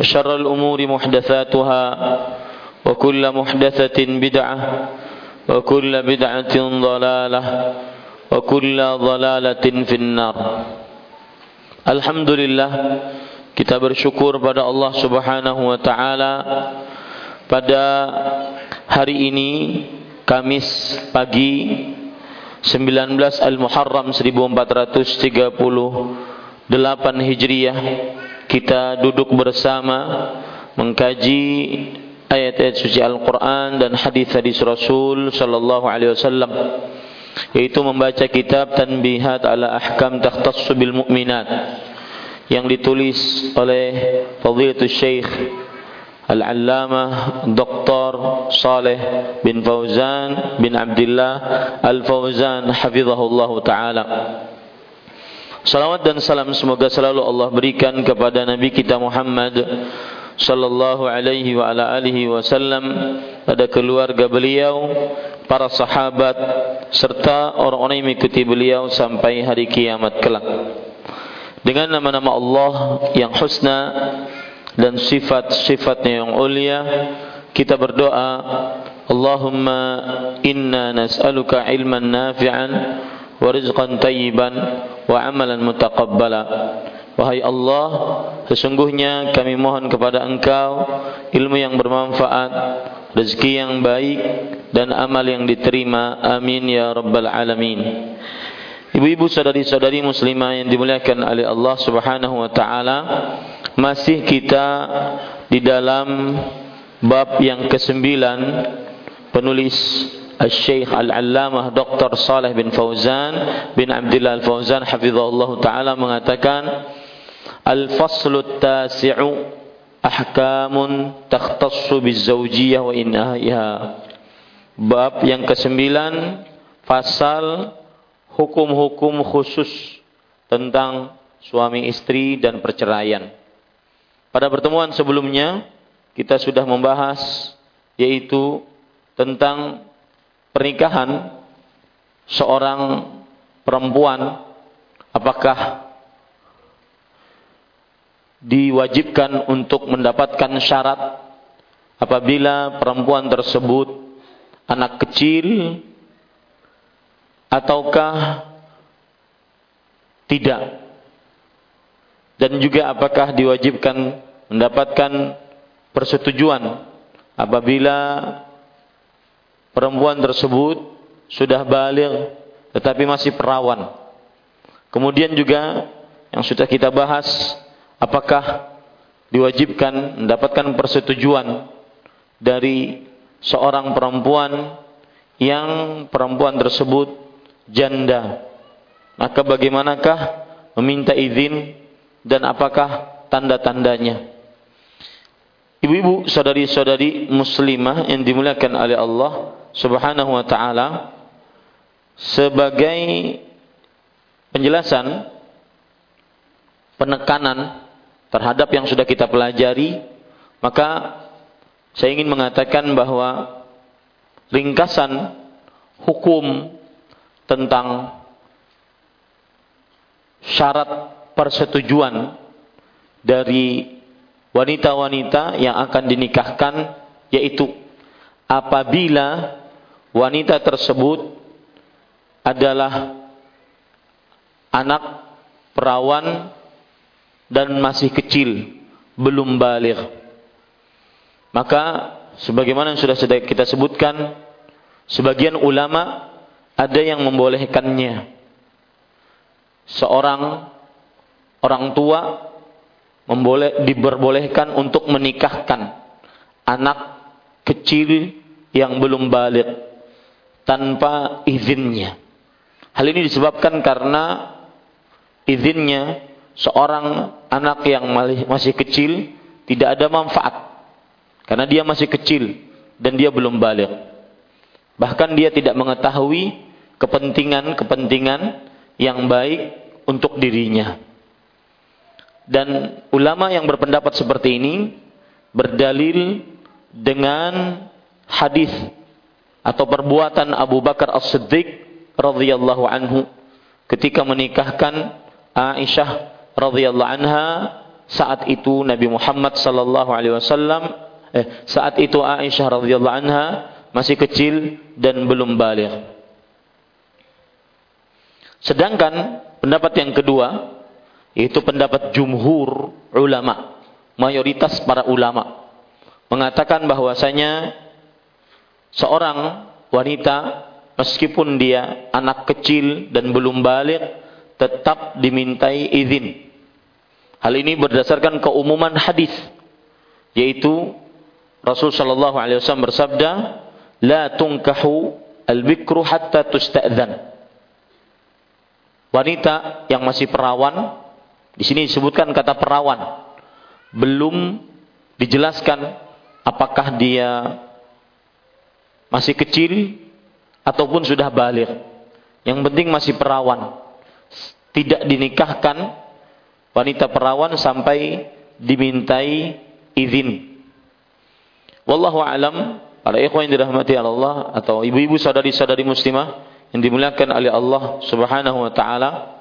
وشر الأمور محدثاتها وكل محدثة بدعة وكل بدعة ضلالة وكل ضلالة في النار Alhamdulillah kita bersyukur pada Allah Subhanahu wa taala pada hari ini Kamis pagi 19 Al-Muharram 1438 Hijriah kita duduk bersama mengkaji ayat-ayat suci Al-Quran dan hadis-hadis Rasul Sallallahu Alaihi Wasallam yaitu membaca kitab Tanbihat ala Ahkam Takhtassu bil Mu'minat yang ditulis oleh Fadilatul Syekh Al-Allamah Dr. Saleh bin Fauzan bin Abdullah Al-Fauzan hafizahullah taala. Salawat dan salam semoga selalu Allah berikan kepada Nabi kita Muhammad sallallahu alaihi wa ala alihi wasallam pada keluarga beliau, para sahabat serta orang-orang yang mengikuti beliau sampai hari kiamat kelak. Dengan nama-nama Allah yang husna dan sifat-sifatnya yang ulia, kita berdoa, Allahumma inna nas'aluka ilman nafi'an wa rizqan tayyiban wa amalan mutaqabbala. Wahai Allah, sesungguhnya kami mohon kepada Engkau ilmu yang bermanfaat, rezeki yang baik dan amal yang diterima. Amin ya rabbal alamin. Ibu-ibu saudari-saudari muslimah yang dimuliakan oleh Allah Subhanahu wa taala, masih kita di dalam bab yang kesembilan penulis Al-Syeikh Al-Allamah Dr. Saleh bin Fauzan bin Abdullah Al-Fauzan hafizahullah taala mengatakan Al-faslu tasi'u ahkamun takhtassu bizawjiyah wa innahiha Bab yang kesembilan pasal hukum-hukum khusus tentang suami istri dan perceraian. Pada pertemuan sebelumnya kita sudah membahas yaitu tentang pernikahan seorang perempuan apakah diwajibkan untuk mendapatkan syarat apabila perempuan tersebut anak kecil ataukah tidak? Dan juga apakah diwajibkan mendapatkan persetujuan apabila perempuan tersebut sudah balik tetapi masih perawan. Kemudian juga yang sudah kita bahas apakah diwajibkan mendapatkan persetujuan dari seorang perempuan yang perempuan tersebut janda? Maka bagaimanakah meminta izin dan apakah tanda-tandanya? Ibu-ibu, saudari-saudari muslimah yang dimuliakan oleh Allah Subhanahu wa taala sebagai penjelasan penekanan terhadap yang sudah kita pelajari, maka saya ingin mengatakan bahwa ringkasan hukum tentang syarat persetujuan dari wanita-wanita yang akan dinikahkan yaitu apabila wanita tersebut adalah anak perawan dan masih kecil, belum balik. Maka sebagaimana sudah kita sebutkan, sebagian ulama ada yang membolehkannya. Seorang orang tua memboleh, diperbolehkan untuk menikahkan anak kecil yang belum balik tanpa izinnya. Hal ini disebabkan karena izinnya seorang anak yang masih kecil tidak ada manfaat. Karena dia masih kecil dan dia belum balik. Bahkan dia tidak mengetahui kepentingan-kepentingan yang baik untuk dirinya. Dan ulama yang berpendapat seperti ini berdalil dengan hadis atau perbuatan Abu Bakar As-Siddiq radhiyallahu anhu ketika menikahkan Aisyah radhiyallahu anha saat itu Nabi Muhammad sallallahu alaihi wasallam eh saat itu Aisyah radhiyallahu anha masih kecil dan belum balik. Sedangkan pendapat yang kedua yaitu pendapat jumhur ulama, mayoritas para ulama mengatakan bahwasanya seorang wanita meskipun dia anak kecil dan belum balik tetap dimintai izin. Hal ini berdasarkan keumuman hadis yaitu Rasul sallallahu alaihi wasallam bersabda, "La tunkahu al-bikru hatta tusta'dzan." Wanita yang masih perawan, di sini disebutkan kata perawan, belum dijelaskan apakah dia masih kecil ataupun sudah balik. Yang penting masih perawan. Tidak dinikahkan wanita perawan sampai dimintai izin. Wallahu alam, para ikhwan yang dirahmati Allah atau ibu-ibu saudari-saudari muslimah yang dimuliakan oleh Allah Subhanahu wa taala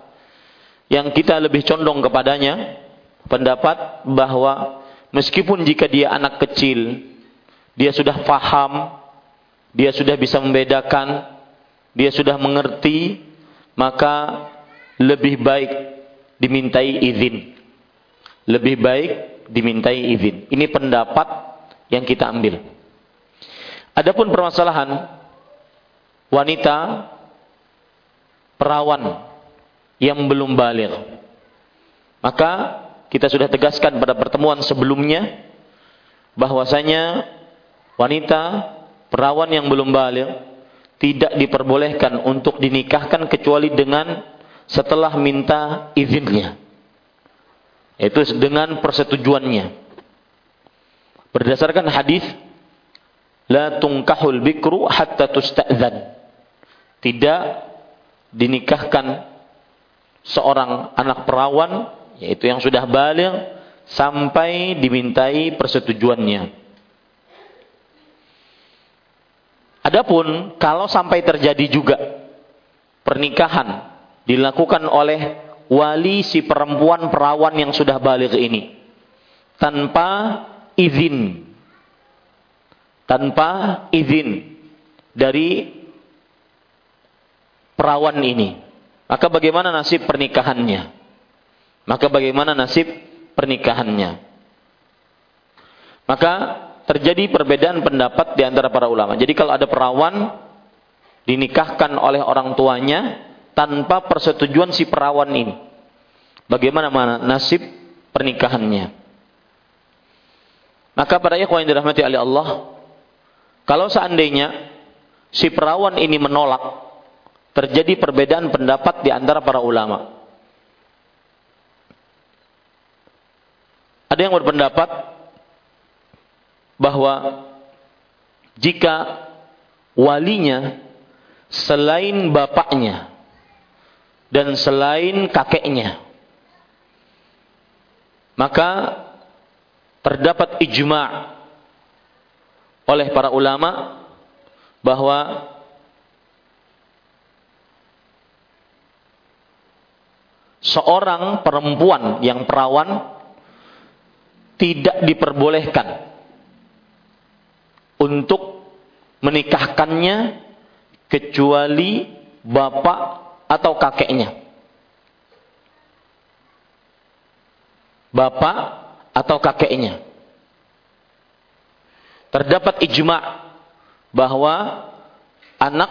yang kita lebih condong kepadanya pendapat bahwa meskipun jika dia anak kecil dia sudah faham dia sudah bisa membedakan, dia sudah mengerti, maka lebih baik dimintai izin. Lebih baik dimintai izin. Ini pendapat yang kita ambil. Adapun permasalahan wanita perawan yang belum balik. Maka kita sudah tegaskan pada pertemuan sebelumnya bahwasanya wanita perawan yang belum balik tidak diperbolehkan untuk dinikahkan kecuali dengan setelah minta izinnya. Itu dengan persetujuannya. Berdasarkan hadis la tungkahul bikru hatta tusta'zan. Tidak dinikahkan seorang anak perawan yaitu yang sudah balik sampai dimintai persetujuannya. Adapun kalau sampai terjadi juga pernikahan dilakukan oleh wali si perempuan perawan yang sudah balik ini tanpa izin tanpa izin dari perawan ini. Maka bagaimana nasib pernikahannya? Maka bagaimana nasib pernikahannya? Maka terjadi perbedaan pendapat di antara para ulama. Jadi kalau ada perawan dinikahkan oleh orang tuanya tanpa persetujuan si perawan ini. Bagaimana mana nasib pernikahannya? Maka para ikhwan yang dirahmati oleh Allah, kalau seandainya si perawan ini menolak, terjadi perbedaan pendapat di antara para ulama. Ada yang berpendapat bahwa jika walinya selain bapaknya dan selain kakeknya maka terdapat ijma' oleh para ulama bahwa seorang perempuan yang perawan tidak diperbolehkan untuk menikahkannya kecuali bapak atau kakeknya. Bapak atau kakeknya. Terdapat ijma bahwa anak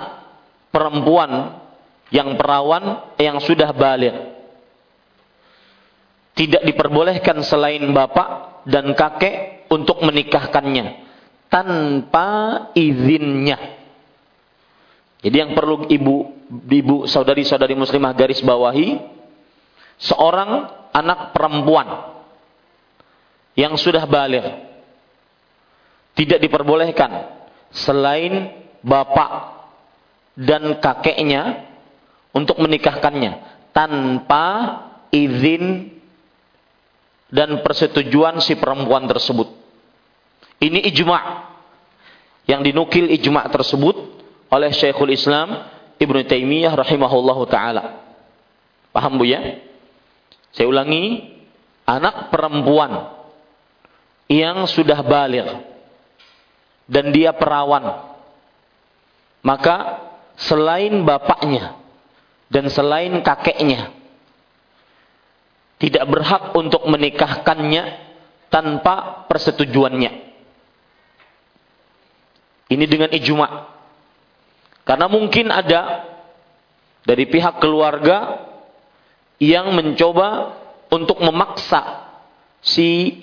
perempuan yang perawan yang sudah balik tidak diperbolehkan selain bapak dan kakek untuk menikahkannya tanpa izinnya. Jadi yang perlu ibu ibu saudari-saudari muslimah garis bawahi seorang anak perempuan yang sudah balik tidak diperbolehkan selain bapak dan kakeknya untuk menikahkannya tanpa izin dan persetujuan si perempuan tersebut. Ini ijma' yang dinukil ijma' tersebut oleh Syekhul Islam Ibnu Taimiyah rahimahullahu taala. Paham Bu ya? Saya ulangi, anak perempuan yang sudah balik dan dia perawan maka selain bapaknya dan selain kakeknya tidak berhak untuk menikahkannya tanpa persetujuannya. Ini dengan ijma. Karena mungkin ada dari pihak keluarga yang mencoba untuk memaksa si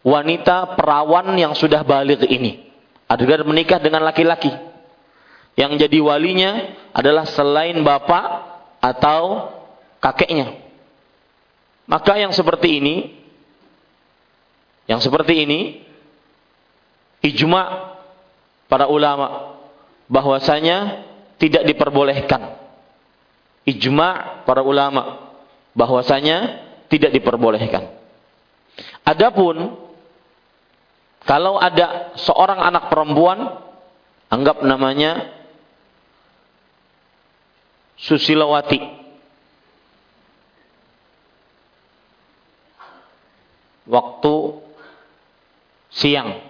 wanita perawan yang sudah balik ini agar menikah dengan laki-laki. Yang jadi walinya adalah selain bapak atau kakeknya. Maka yang seperti ini yang seperti ini ijma para ulama bahwasanya tidak diperbolehkan. Ijma para ulama bahwasanya tidak diperbolehkan. Adapun kalau ada seorang anak perempuan anggap namanya Susilawati waktu siang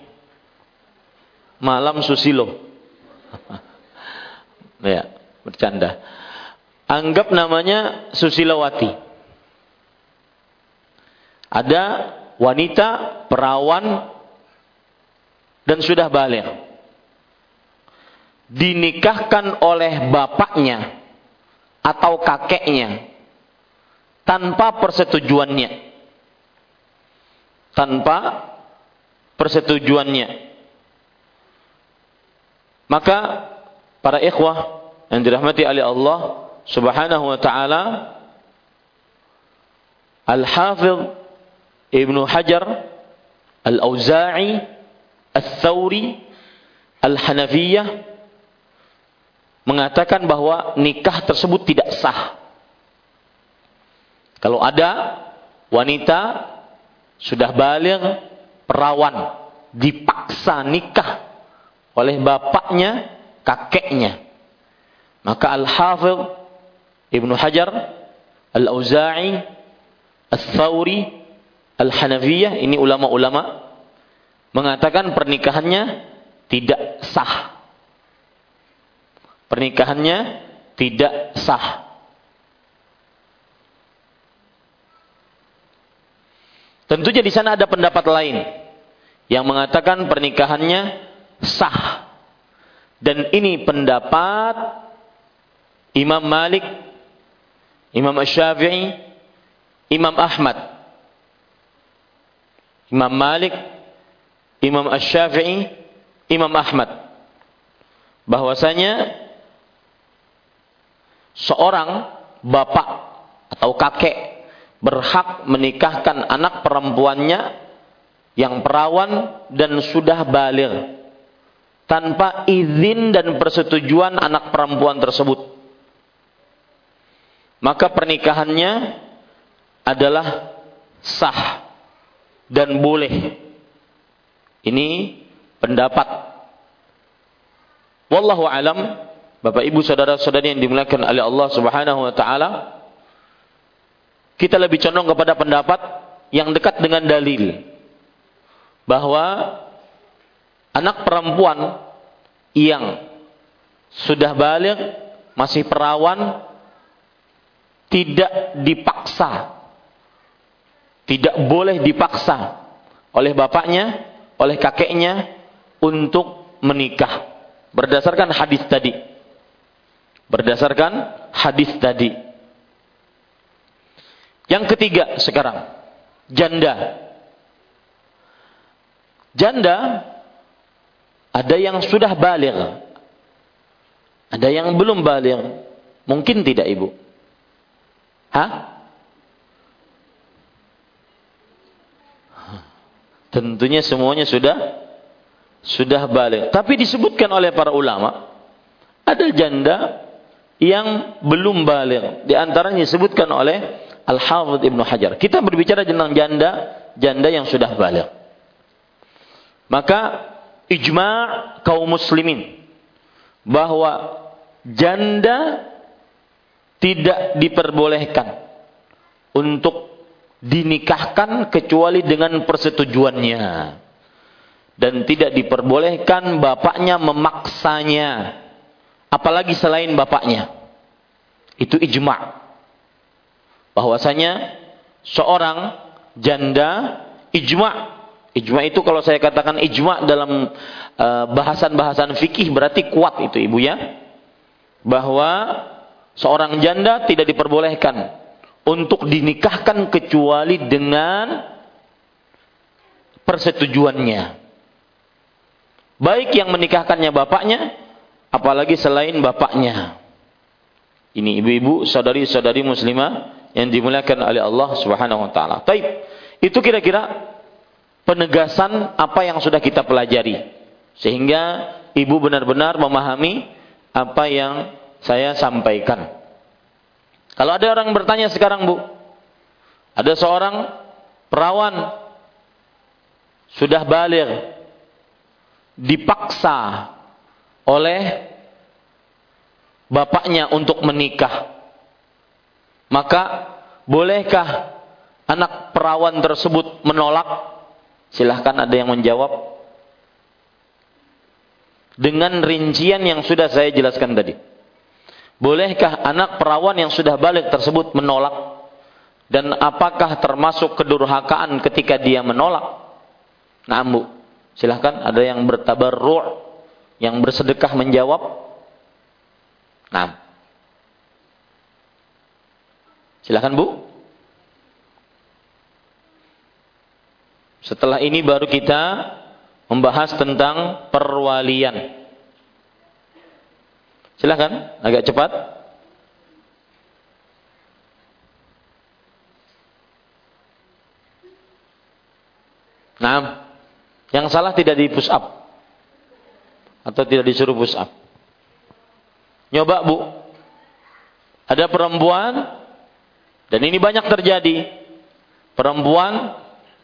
malam Susilo. ya, bercanda. Anggap namanya Susilawati. Ada wanita perawan dan sudah balik. Dinikahkan oleh bapaknya atau kakeknya tanpa persetujuannya. Tanpa persetujuannya. Maka para ikhwah yang dirahmati oleh Allah Subhanahu wa taala Al-Hafidh Ibnu Hajar Al-Auza'i Al-Thawri Al-Hanafiyah mengatakan bahwa nikah tersebut tidak sah. Kalau ada wanita sudah balik perawan dipaksa nikah oleh bapaknya, kakeknya. Maka Al-Hafidh Ibnu Hajar, Al-Auza'i, Al-Thawri, Al-Hanafiyah, ini ulama-ulama mengatakan pernikahannya tidak sah. Pernikahannya tidak sah. Tentunya di sana ada pendapat lain yang mengatakan pernikahannya sah. Dan ini pendapat Imam Malik, Imam Syafi'i, Imam Ahmad. Imam Malik, Imam Syafi'i, Imam Ahmad. Bahwasanya seorang bapak atau kakek berhak menikahkan anak perempuannya yang perawan dan sudah balik tanpa izin dan persetujuan anak perempuan tersebut. Maka pernikahannya adalah sah dan boleh. Ini pendapat Wallahu alam, Bapak Ibu saudara-saudari yang dimuliakan oleh Allah Subhanahu wa taala, kita lebih condong kepada pendapat yang dekat dengan dalil bahwa anak perempuan yang sudah balik masih perawan tidak dipaksa tidak boleh dipaksa oleh bapaknya oleh kakeknya untuk menikah. Berdasarkan hadis tadi. Berdasarkan hadis tadi. Yang ketiga sekarang janda. Janda ada yang sudah balik ada yang belum balik mungkin tidak ibu Hah? Tentunya semuanya sudah sudah balik. Tapi disebutkan oleh para ulama ada janda yang belum balik. Di antaranya disebutkan oleh Al-Hafidh Ibnu Hajar. Kita berbicara tentang janda, janda yang sudah balik. Maka ijma' kaum muslimin. Bahwa janda tidak diperbolehkan untuk dinikahkan kecuali dengan persetujuannya. Dan tidak diperbolehkan bapaknya memaksanya. Apalagi selain bapaknya. Itu ijma. Bahwasanya seorang janda ijma ijma itu kalau saya katakan ijma dalam uh, bahasan-bahasan fikih berarti kuat itu ibu ya bahwa seorang janda tidak diperbolehkan untuk dinikahkan kecuali dengan persetujuannya. Baik yang menikahkannya bapaknya, apalagi selain bapaknya. Ini ibu-ibu, saudari-saudari muslimah yang dimuliakan oleh Allah Subhanahu wa taala. Taib. Itu kira-kira penegasan apa yang sudah kita pelajari. Sehingga ibu benar-benar memahami apa yang saya sampaikan. Kalau ada orang bertanya sekarang bu, ada seorang perawan sudah balik, dipaksa oleh bapaknya untuk menikah. Maka bolehkah anak perawan tersebut menolak? Silahkan ada yang menjawab. Dengan rincian yang sudah saya jelaskan tadi. Bolehkah anak perawan yang sudah balik tersebut menolak? Dan apakah termasuk kedurhakaan ketika dia menolak? Nah, Bu. Silahkan ada yang bertabarru' yang bersedekah menjawab. Nah. Silahkan Bu. Setelah ini baru kita membahas tentang perwalian. Silahkan, agak cepat. Nah, yang salah tidak di push up atau tidak disuruh push up. Nyoba bu, ada perempuan dan ini banyak terjadi. Perempuan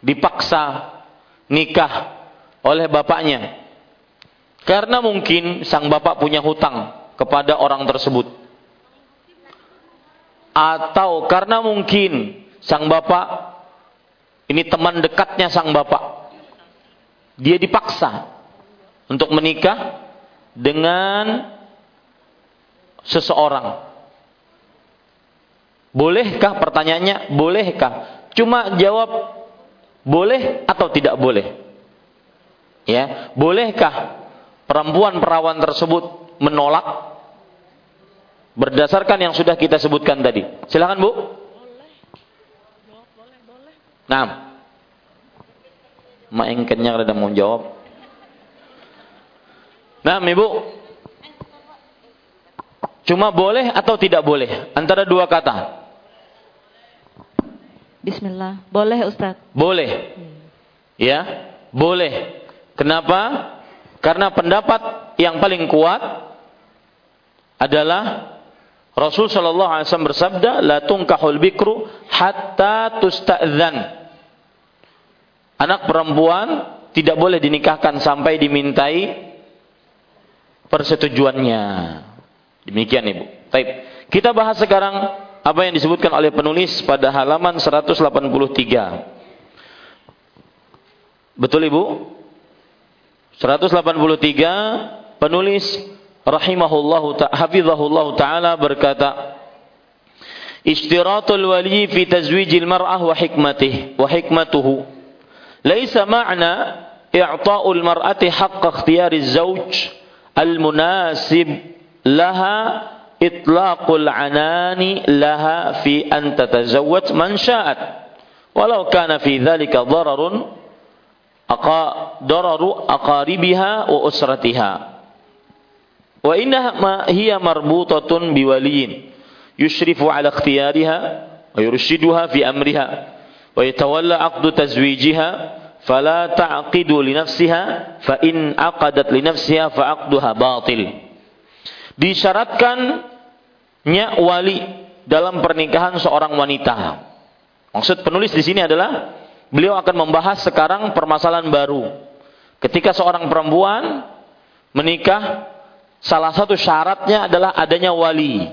dipaksa nikah oleh bapaknya karena mungkin sang bapak punya hutang kepada orang tersebut. Atau karena mungkin sang bapak ini teman dekatnya sang bapak. Dia dipaksa untuk menikah dengan seseorang. Bolehkah pertanyaannya? Bolehkah? Cuma jawab boleh atau tidak boleh. Ya, bolehkah perempuan perawan tersebut menolak berdasarkan yang sudah kita sebutkan tadi. Silakan Bu. Nah, Mak engkennya ada mau jawab. Nah, Ibu. Cuma boleh atau tidak boleh? Antara dua kata. Bismillah. Boleh Ustaz? Boleh. Ya, boleh. Kenapa? Karena pendapat yang paling kuat adalah Rasul Shallallahu Alaihi Wasallam bersabda, "La tunkahul bikru hatta tusta'zan." Anak perempuan tidak boleh dinikahkan sampai dimintai persetujuannya. Demikian Ibu. Baik. Kita bahas sekarang apa yang disebutkan oleh penulis pada halaman 183. Betul Ibu? 183 penulis rahimahullahu hafizahullahu ta'ala berkata Ishtiratul wali fi tazwijil mar'ah wa hikmatih wa hikmatuhu laisa ma'na i'ta'ul mar'ati haqqa ikhtiyari zawj al-munasib laha إطلاق العنان لها في أن تتزوج من شاءت. ولو كان في ذلك ضرر أقا ضرر أقاربها وأسرتها. وإنها هي مربوطة بولي يشرف على اختيارها ويرشدها في أمرها ويتولى عقد تزويجها فلا تعقد لنفسها فإن عقدت لنفسها فعقدها باطل. Disyaratkannya wali dalam pernikahan seorang wanita. Maksud penulis di sini adalah beliau akan membahas sekarang permasalahan baru. Ketika seorang perempuan menikah, salah satu syaratnya adalah adanya wali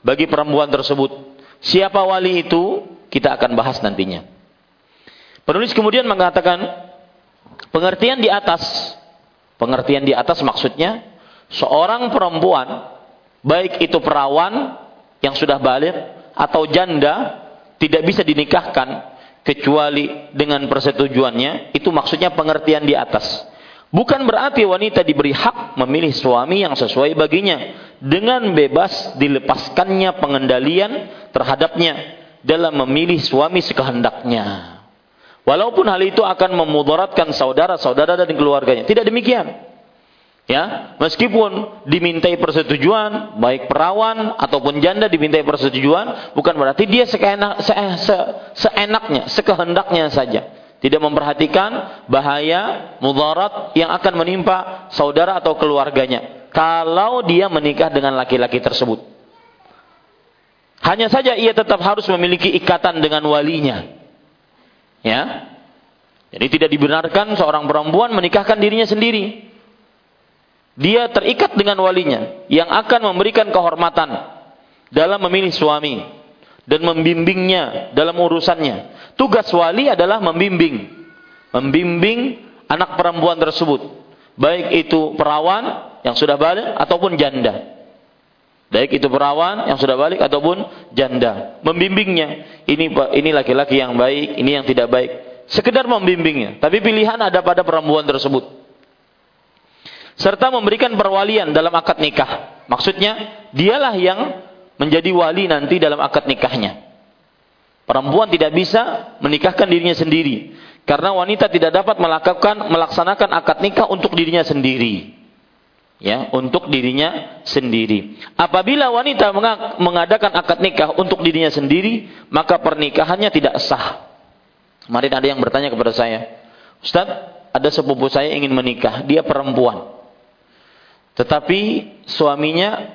bagi perempuan tersebut. Siapa wali itu? Kita akan bahas nantinya. Penulis kemudian mengatakan pengertian di atas. Pengertian di atas maksudnya seorang perempuan baik itu perawan yang sudah balik atau janda tidak bisa dinikahkan kecuali dengan persetujuannya. Itu maksudnya pengertian di atas. Bukan berarti wanita diberi hak memilih suami yang sesuai baginya. Dengan bebas dilepaskannya pengendalian terhadapnya dalam memilih suami sekehendaknya. Walaupun hal itu akan memudaratkan saudara-saudara dan keluarganya. Tidak demikian Ya, meskipun dimintai persetujuan, baik perawan ataupun janda dimintai persetujuan, bukan berarti dia seenak, se, se, seenaknya, sekehendaknya saja. Tidak memperhatikan bahaya, mudarat yang akan menimpa saudara atau keluarganya. Kalau dia menikah dengan laki-laki tersebut. Hanya saja ia tetap harus memiliki ikatan dengan walinya. Ya. Jadi tidak dibenarkan seorang perempuan menikahkan dirinya sendiri dia terikat dengan walinya yang akan memberikan kehormatan dalam memilih suami dan membimbingnya dalam urusannya. Tugas wali adalah membimbing, membimbing anak perempuan tersebut, baik itu perawan yang sudah balik ataupun janda. Baik itu perawan yang sudah balik ataupun janda, membimbingnya. Ini ini laki-laki yang baik, ini yang tidak baik. Sekedar membimbingnya, tapi pilihan ada pada perempuan tersebut serta memberikan perwalian dalam akad nikah. Maksudnya, dialah yang menjadi wali nanti dalam akad nikahnya. Perempuan tidak bisa menikahkan dirinya sendiri karena wanita tidak dapat melakukan melaksanakan akad nikah untuk dirinya sendiri. Ya, untuk dirinya sendiri. Apabila wanita mengadakan akad nikah untuk dirinya sendiri, maka pernikahannya tidak sah. Kemarin ada yang bertanya kepada saya, Ustaz, ada sepupu saya ingin menikah, dia perempuan. Tetapi suaminya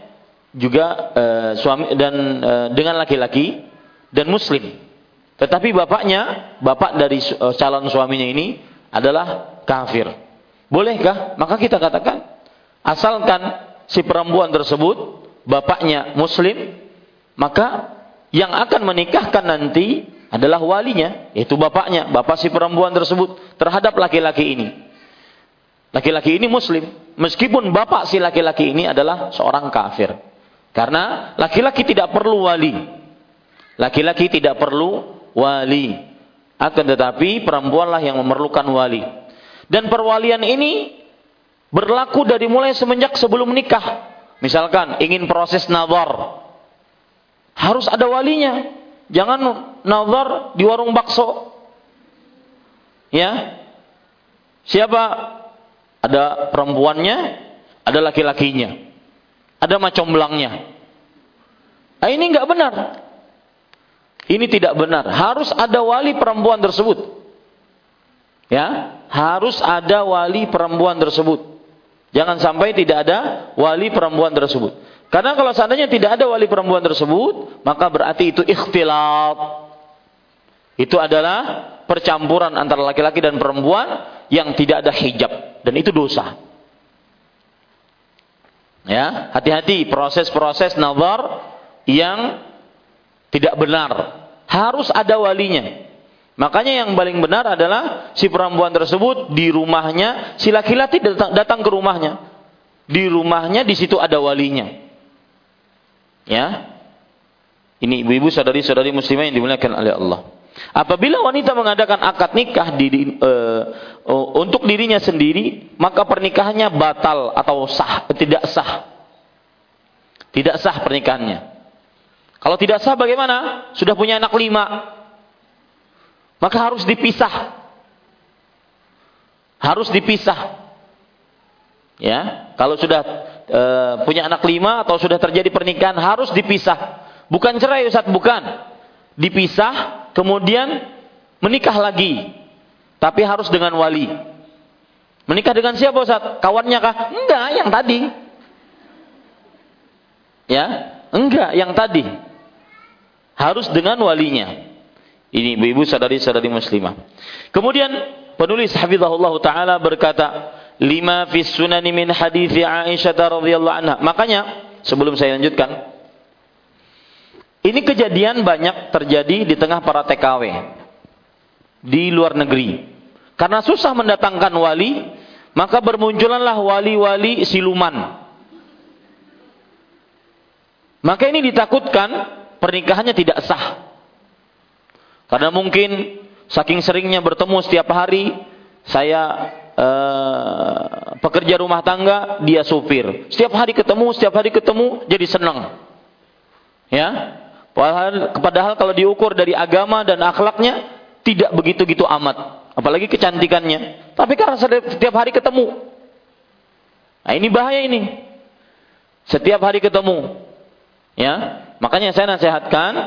juga e, suami dan e, dengan laki-laki dan muslim. Tetapi bapaknya, bapak dari e, calon suaminya ini adalah kafir. Bolehkah? Maka kita katakan asalkan si perempuan tersebut bapaknya muslim, maka yang akan menikahkan nanti adalah walinya, yaitu bapaknya, bapak si perempuan tersebut terhadap laki-laki ini. Laki-laki ini muslim, meskipun bapak si laki-laki ini adalah seorang kafir. Karena laki-laki tidak perlu wali. Laki-laki tidak perlu wali. Akan tetapi perempuanlah yang memerlukan wali. Dan perwalian ini berlaku dari mulai semenjak sebelum nikah. Misalkan ingin proses nazar. Harus ada walinya. Jangan nazar di warung bakso. Ya. Siapa ada perempuannya, ada laki-lakinya. Ada macam belangnya. Nah, ini enggak benar. Ini tidak benar. Harus ada wali perempuan tersebut. Ya, harus ada wali perempuan tersebut. Jangan sampai tidak ada wali perempuan tersebut. Karena kalau seandainya tidak ada wali perempuan tersebut, maka berarti itu ikhtilat. Itu adalah percampuran antara laki-laki dan perempuan yang tidak ada hijab dan itu dosa. Ya, hati-hati proses-proses nazar yang tidak benar. Harus ada walinya. Makanya yang paling benar adalah si perempuan tersebut di rumahnya, si laki-laki datang, datang ke rumahnya. Di rumahnya di situ ada walinya. Ya. Ini ibu-ibu saudari-saudari muslimah yang dimuliakan oleh Allah. Apabila wanita mengadakan akad nikah di, di uh, untuk dirinya sendiri, maka pernikahannya batal atau sah, tidak sah. Tidak sah pernikahannya. Kalau tidak sah bagaimana? Sudah punya anak lima. Maka harus dipisah. Harus dipisah. Ya, kalau sudah uh, punya anak lima atau sudah terjadi pernikahan harus dipisah. Bukan cerai Ustaz, bukan. Dipisah kemudian menikah lagi, tapi harus dengan wali. Menikah dengan siapa Ustaz? Kawannya kah? Enggak, yang tadi. Ya, enggak, yang tadi. Harus dengan walinya. Ini ibu-ibu sadari-sadari muslimah. Kemudian penulis hafizahullah taala berkata, lima fi sunani min hadithi Aisyah radhiyallahu anha. Makanya sebelum saya lanjutkan, ini kejadian banyak terjadi di tengah para TKW di luar negeri. Karena susah mendatangkan wali, maka bermunculanlah wali-wali siluman. Maka ini ditakutkan pernikahannya tidak sah. Karena mungkin saking seringnya bertemu setiap hari, saya eh, pekerja rumah tangga, dia supir. Setiap hari ketemu, setiap hari ketemu, jadi senang. Ya, Padahal, padahal kalau diukur dari agama dan akhlaknya tidak begitu-gitu amat, apalagi kecantikannya. Tapi karena setiap hari ketemu, nah ini bahaya ini. Setiap hari ketemu, ya. Makanya saya nasihatkan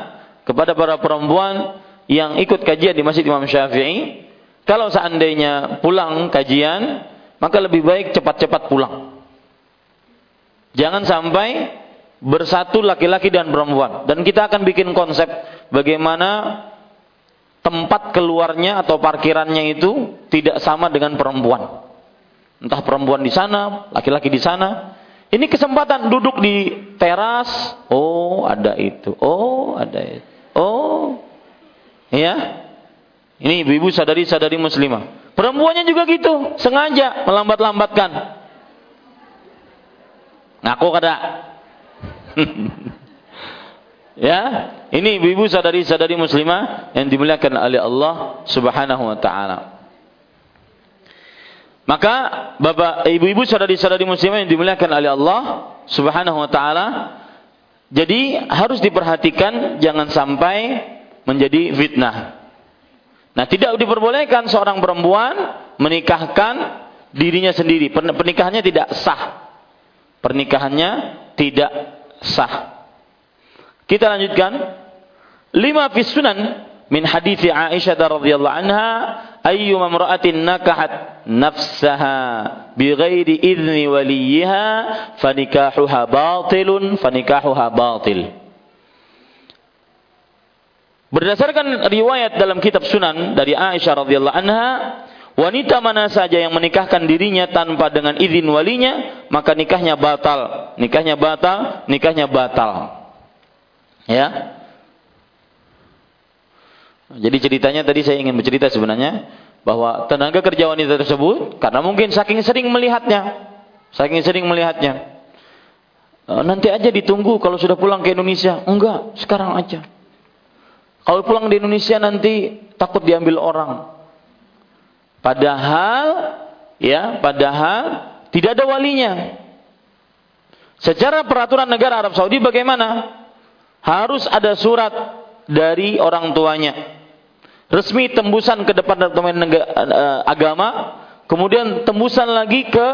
kepada para perempuan yang ikut kajian di Masjid Imam Syafi'i, kalau seandainya pulang kajian, maka lebih baik cepat-cepat pulang. Jangan sampai bersatu laki-laki dan perempuan. Dan kita akan bikin konsep bagaimana tempat keluarnya atau parkirannya itu tidak sama dengan perempuan. Entah perempuan di sana laki-laki di sana. Ini kesempatan duduk di teras. Oh ada itu. Oh ada itu. Oh ya ini ibu-ibu sadari-sadari muslimah. Perempuannya juga gitu. Sengaja melambat-lambatkan. Ngaku kada ya, ini ibu-ibu sadari-sadari muslimah yang dimuliakan oleh Allah Subhanahu wa taala. Maka Bapak ibu-ibu sadari-sadari muslimah yang dimuliakan oleh Allah Subhanahu wa taala jadi harus diperhatikan jangan sampai menjadi fitnah. Nah, tidak diperbolehkan seorang perempuan menikahkan dirinya sendiri. Pernikahannya tidak sah. Pernikahannya tidak sah. Kita lanjutkan. Lima fi sunan min hadithi Aisyah radhiyallahu anha ayyuma imra'atin nakahat nafsaha bighairi idzni waliha fanikahuha batilun fanikahuha batil. Berdasarkan riwayat dalam kitab Sunan dari Aisyah radhiyallahu anha, Wanita mana saja yang menikahkan dirinya tanpa dengan izin walinya, maka nikahnya batal. Nikahnya batal, nikahnya batal. Ya. Jadi ceritanya tadi saya ingin bercerita sebenarnya bahwa tenaga kerja wanita tersebut karena mungkin saking sering melihatnya, saking sering melihatnya. E, nanti aja ditunggu kalau sudah pulang ke Indonesia. Enggak, sekarang aja. Kalau pulang di Indonesia nanti takut diambil orang. Padahal ya, padahal tidak ada walinya. Secara peraturan negara Arab Saudi bagaimana? Harus ada surat dari orang tuanya. Resmi tembusan ke depan departemen eh, agama, kemudian tembusan lagi ke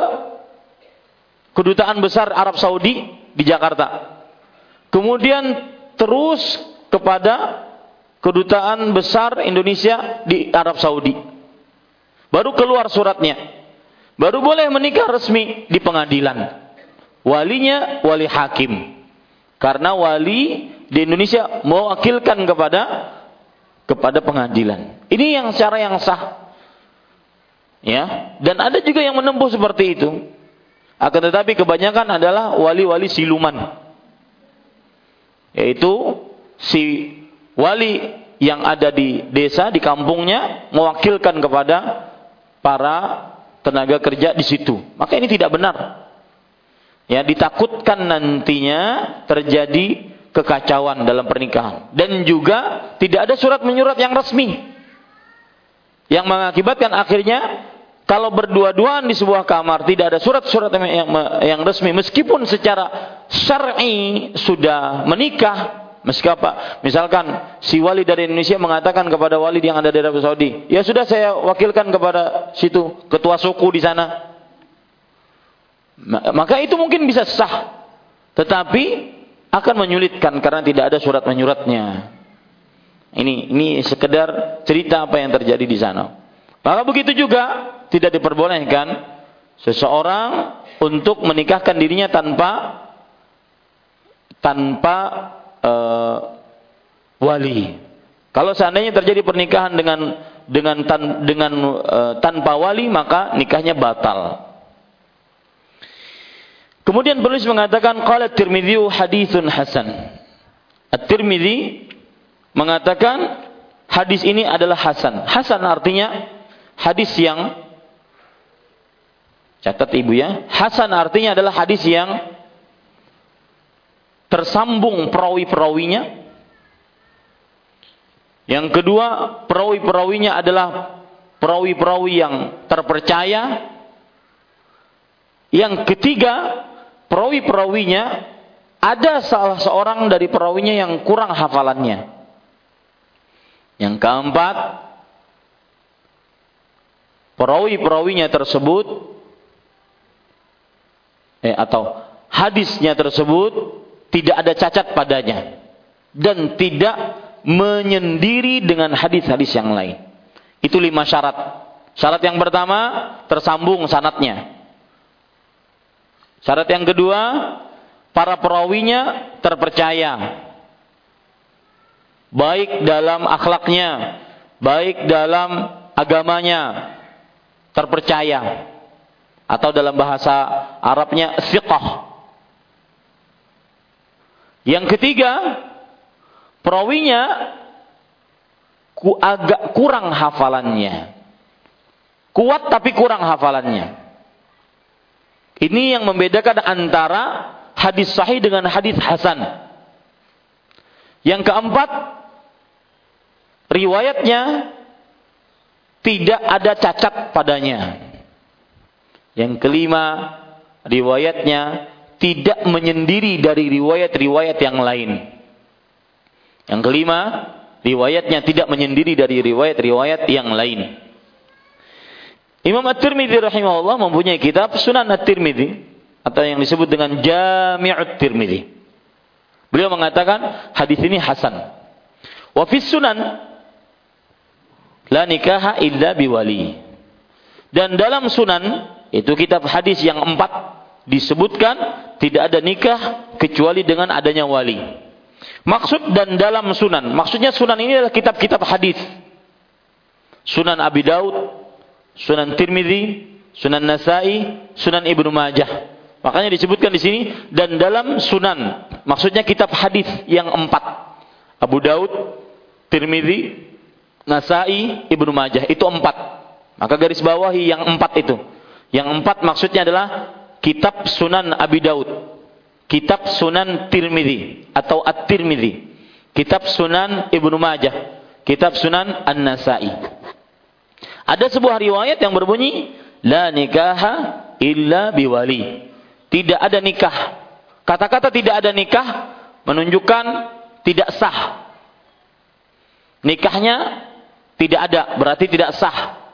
kedutaan besar Arab Saudi di Jakarta. Kemudian terus kepada kedutaan besar Indonesia di Arab Saudi. Baru keluar suratnya. Baru boleh menikah resmi di pengadilan. Walinya wali hakim. Karena wali di Indonesia mewakilkan kepada kepada pengadilan. Ini yang cara yang sah. Ya, dan ada juga yang menempuh seperti itu. Akan tetapi kebanyakan adalah wali-wali siluman. Yaitu si wali yang ada di desa, di kampungnya mewakilkan kepada para tenaga kerja di situ. Maka ini tidak benar. Ya, ditakutkan nantinya terjadi kekacauan dalam pernikahan dan juga tidak ada surat menyurat yang resmi yang mengakibatkan akhirnya kalau berdua-duaan di sebuah kamar tidak ada surat-surat yang, resmi meskipun secara syar'i sudah menikah Meskipun apa? Misalkan si wali dari Indonesia mengatakan kepada wali yang ada di Arab Saudi, ya sudah saya wakilkan kepada situ ketua suku di sana. Maka itu mungkin bisa sah, tetapi akan menyulitkan karena tidak ada surat menyuratnya. Ini ini sekedar cerita apa yang terjadi di sana. Maka begitu juga tidak diperbolehkan seseorang untuk menikahkan dirinya tanpa tanpa uh, wali. Kalau seandainya terjadi pernikahan dengan dengan tan, dengan uh, tanpa wali maka nikahnya batal. Kemudian penulis mengatakan qala Tirmidzi haditsun hasan. At-Tirmidzi mengatakan hadis ini adalah hasan. Hasan artinya hadis yang catat Ibu ya. Hasan artinya adalah hadis yang tersambung perawi-perawinya. Yang kedua, perawi-perawinya adalah perawi-perawi yang terpercaya. Yang ketiga, perawi-perawinya ada salah seorang dari perawinya yang kurang hafalannya. Yang keempat, perawi-perawinya tersebut eh, atau hadisnya tersebut tidak ada cacat padanya dan tidak menyendiri dengan hadis-hadis yang lain. Itu lima syarat. Syarat yang pertama tersambung sanatnya. Syarat yang kedua para perawinya terpercaya. Baik dalam akhlaknya, baik dalam agamanya terpercaya. Atau dalam bahasa Arabnya siqah yang ketiga, perawinya ku agak kurang hafalannya. Kuat tapi kurang hafalannya. Ini yang membedakan antara hadis sahih dengan hadis hasan. Yang keempat, riwayatnya tidak ada cacat padanya. Yang kelima, riwayatnya tidak menyendiri dari riwayat-riwayat yang lain. Yang kelima, riwayatnya tidak menyendiri dari riwayat-riwayat yang lain. Imam At-Tirmidzi rahimahullah mempunyai kitab Sunan At-Tirmidzi atau yang disebut dengan Jami'ut Tirmidzi. Beliau mengatakan hadis ini hasan. Wa sunan la nikaha illa biwali. Dan dalam sunan itu kitab hadis yang empat disebutkan tidak ada nikah kecuali dengan adanya wali. Maksud dan dalam sunan. Maksudnya sunan ini adalah kitab-kitab hadis. Sunan Abi Daud, Sunan Tirmidzi, Sunan Nasai, Sunan Ibnu Majah. Makanya disebutkan di sini dan dalam sunan. Maksudnya kitab hadis yang empat. Abu Daud, Tirmidzi, Nasai, Ibnu Majah. Itu empat. Maka garis bawahi yang empat itu. Yang empat maksudnya adalah kitab Sunan Abi Daud, kitab Sunan Tirmidzi atau At-Tirmidzi, kitab Sunan Ibnu Majah, kitab Sunan An-Nasa'i. Ada sebuah riwayat yang berbunyi la nikaha illa biwali. Tidak ada nikah. Kata-kata tidak ada nikah menunjukkan tidak sah. Nikahnya tidak ada, berarti tidak sah.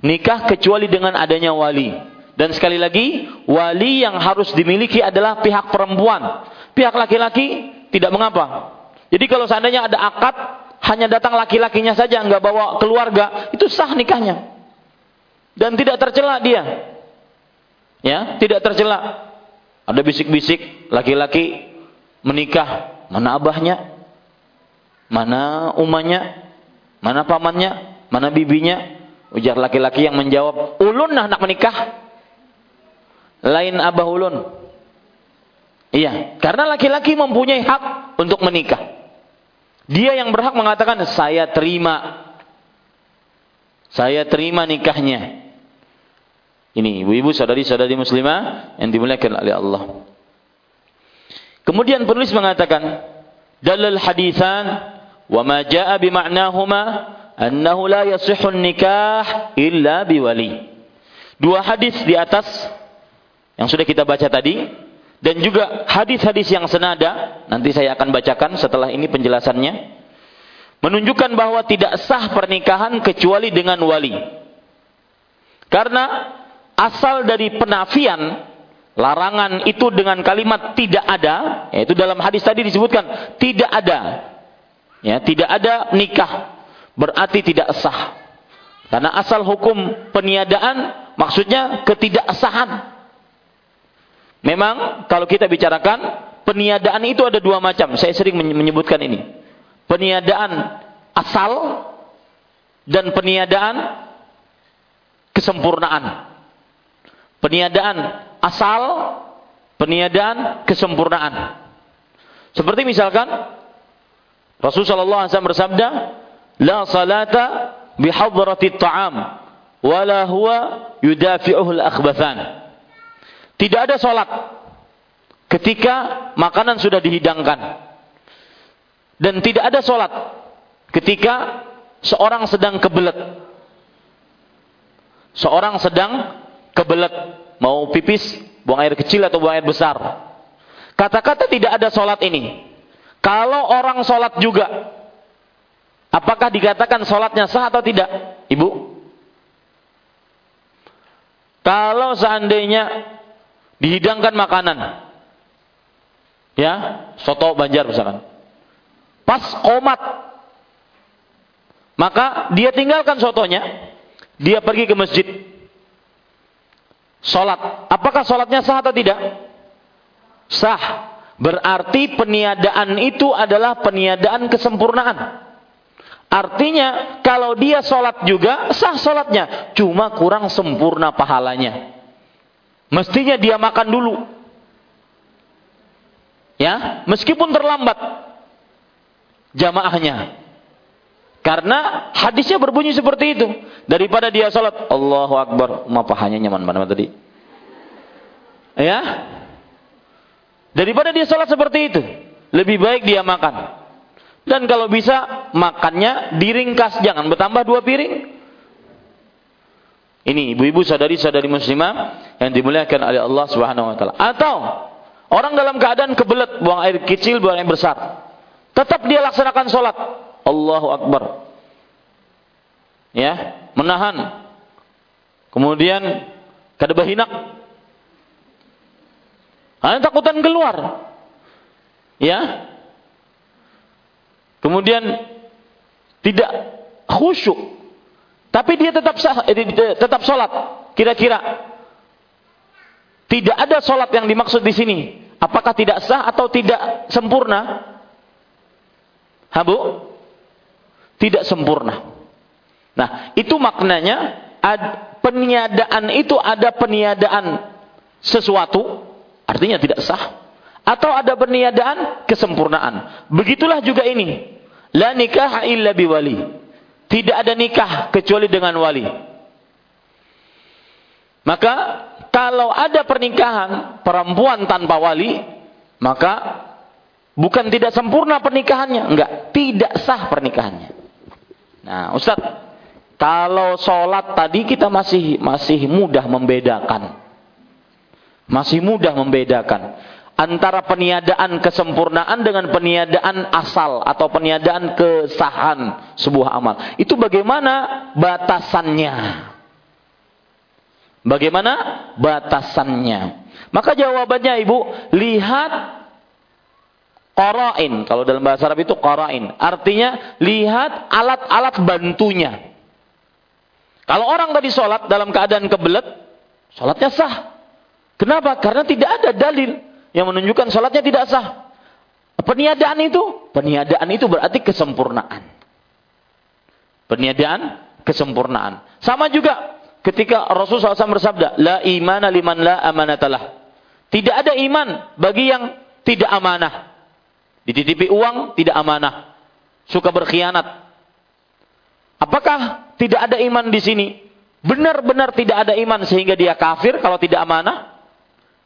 Nikah kecuali dengan adanya wali. Dan sekali lagi, wali yang harus dimiliki adalah pihak perempuan. Pihak laki-laki tidak mengapa. Jadi kalau seandainya ada akad, hanya datang laki-lakinya saja, nggak bawa keluarga, itu sah nikahnya. Dan tidak tercela dia. Ya, tidak tercela. Ada bisik-bisik laki-laki menikah, mana abahnya? Mana umanya? Mana pamannya? Mana bibinya? Ujar laki-laki yang menjawab, ulun nak menikah. Lain abah ulun. Iya, karena laki-laki mempunyai hak untuk menikah. Dia yang berhak mengatakan saya terima. Saya terima nikahnya. Ini ibu-ibu saudari-saudari muslimah yang dimuliakan oleh Allah. Kemudian penulis mengatakan dalal hadisan wa ma jaa bi ma'nahuma annahu la yasihhu nikah illa biwali. Dua hadis di atas yang sudah kita baca tadi. Dan juga hadis-hadis yang senada. Nanti saya akan bacakan setelah ini penjelasannya. Menunjukkan bahwa tidak sah pernikahan kecuali dengan wali. Karena asal dari penafian larangan itu dengan kalimat tidak ada yaitu dalam hadis tadi disebutkan tidak ada. Ya tidak ada nikah. Berarti tidak sah. Karena asal hukum peniadaan maksudnya ketidaksahan Memang kalau kita bicarakan peniadaan itu ada dua macam. Saya sering menyebutkan ini. Peniadaan asal dan peniadaan kesempurnaan. Peniadaan asal, peniadaan kesempurnaan. Seperti misalkan Rasulullah SAW bersabda, "La salata bihadratit ta'am, wala huwa yudafi'uhul akhbathan." Tidak ada sholat ketika makanan sudah dihidangkan. Dan tidak ada sholat ketika seorang sedang kebelet. Seorang sedang kebelet. Mau pipis, buang air kecil atau buang air besar. Kata-kata tidak ada sholat ini. Kalau orang sholat juga, apakah dikatakan sholatnya sah atau tidak? Ibu? Kalau seandainya dihidangkan makanan. Ya, soto Banjar misalkan. Pas komat. Maka dia tinggalkan sotonya, dia pergi ke masjid. Salat. Apakah salatnya sah atau tidak? Sah. Berarti peniadaan itu adalah peniadaan kesempurnaan. Artinya kalau dia sholat juga sah sholatnya, cuma kurang sempurna pahalanya. Mestinya dia makan dulu. Ya, meskipun terlambat jamaahnya. Karena hadisnya berbunyi seperti itu. Daripada dia salat, Allahu Akbar. Ma pahanya nyaman mana tadi? Ya. Daripada dia salat seperti itu, lebih baik dia makan. Dan kalau bisa makannya diringkas, jangan bertambah dua piring. Ini ibu-ibu sadari-sadari muslimah yang dimuliakan oleh Allah Subhanahu wa taala. Atau orang dalam keadaan kebelet buang air kecil, buang air besar. Tetap dia laksanakan sholat. Allahu Akbar. Ya, menahan. Kemudian kada bahinak. Hanya takutan keluar. Ya. Kemudian tidak khusyuk tapi dia tetap sah, eh, tetap sholat. Kira-kira tidak ada sholat yang dimaksud di sini. Apakah tidak sah atau tidak sempurna? Habu? Tidak sempurna. Nah, itu maknanya ad, peniadaan itu ada peniadaan sesuatu, artinya tidak sah. Atau ada peniadaan kesempurnaan. Begitulah juga ini. La nikah illa biwali. Tidak ada nikah kecuali dengan wali. Maka kalau ada pernikahan perempuan tanpa wali, maka bukan tidak sempurna pernikahannya, enggak, tidak sah pernikahannya. Nah, Ustaz, kalau sholat tadi kita masih masih mudah membedakan. Masih mudah membedakan antara peniadaan kesempurnaan dengan peniadaan asal atau peniadaan kesahan sebuah amal. Itu bagaimana batasannya? Bagaimana batasannya? Maka jawabannya Ibu, lihat qara'in. Kalau dalam bahasa Arab itu qara'in. Artinya lihat alat-alat bantunya. Kalau orang tadi sholat dalam keadaan kebelet, sholatnya sah. Kenapa? Karena tidak ada dalil yang menunjukkan sholatnya tidak sah. Peniadaan itu, peniadaan itu berarti kesempurnaan. Peniadaan, kesempurnaan. Sama juga ketika Rasulullah SAW bersabda, La imana liman la amanatalah. Tidak ada iman bagi yang tidak amanah. Dititipi uang, tidak amanah. Suka berkhianat. Apakah tidak ada iman di sini? Benar-benar tidak ada iman sehingga dia kafir kalau tidak amanah?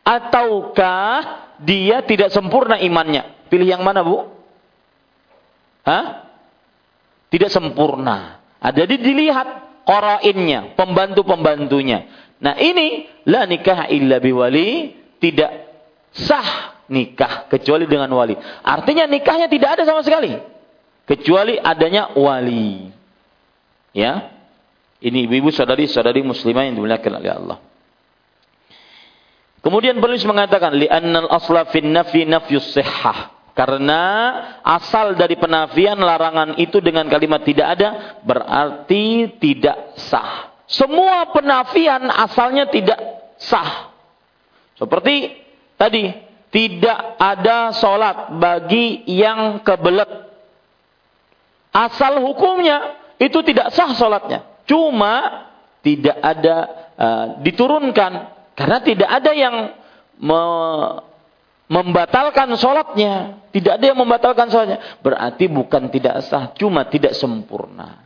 Ataukah dia tidak sempurna imannya? Pilih yang mana, Bu? Hah? Tidak sempurna. Ada di dilihat korainnya, pembantu-pembantunya. Nah ini la nikah illa biwali tidak sah nikah kecuali dengan wali. Artinya nikahnya tidak ada sama sekali kecuali adanya wali. Ya. Ini ibu-ibu saudari-saudari muslimah yang dimuliakan oleh Allah. Kemudian penulis mengatakan li'annal asla fin nafi nafyus sihhah. Karena asal dari penafian larangan itu dengan kalimat tidak ada berarti tidak sah. Semua penafian asalnya tidak sah. Seperti tadi, tidak ada sholat bagi yang kebelet. Asal hukumnya itu tidak sah sholatnya. Cuma tidak ada uh, diturunkan karena tidak ada yang me membatalkan sholatnya. Tidak ada yang membatalkan sholatnya. Berarti bukan tidak sah, cuma tidak sempurna.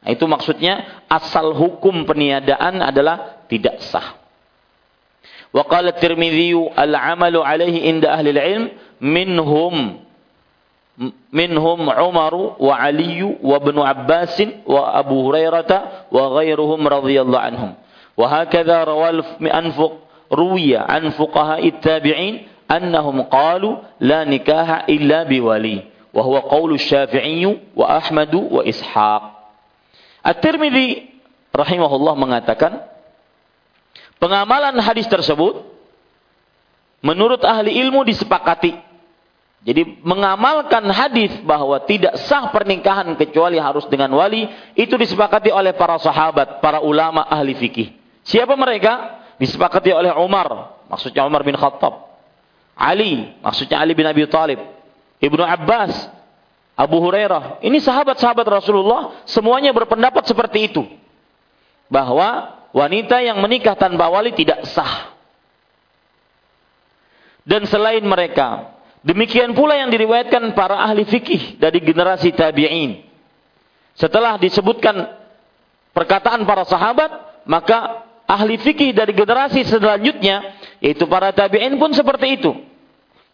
Nah, itu maksudnya asal hukum peniadaan adalah tidak sah. Wa qala Tirmidzi al-amalu alaihi inda ahli ilm minhum minhum Umar wa Ali wa Ibnu Abbas wa Abu Hurairah wa ghairuhum radhiyallahu anhum. Wa hakadha rawal anfuq ruwiya an fuqaha at-tabi'in annahum qalu la nikaha illa biwali wa huwa qawlu Syafi'i wa Ahmad wa Ishaq. At-Tirmidzi rahimahullah mengatakan pengamalan hadis tersebut menurut ahli ilmu disepakati jadi mengamalkan hadis bahwa tidak sah pernikahan kecuali harus dengan wali itu disepakati oleh para sahabat, para ulama ahli fikih. Siapa mereka? Disepakati oleh Umar, maksudnya Umar bin Khattab. Ali, maksudnya Ali bin Abi Thalib. Ibnu Abbas, Abu Hurairah. Ini sahabat-sahabat Rasulullah semuanya berpendapat seperti itu. Bahwa wanita yang menikah tanpa wali tidak sah. Dan selain mereka, demikian pula yang diriwayatkan para ahli fikih dari generasi tabi'in. Setelah disebutkan perkataan para sahabat, maka ahli fikih dari generasi selanjutnya, yaitu para tabi'in pun seperti itu.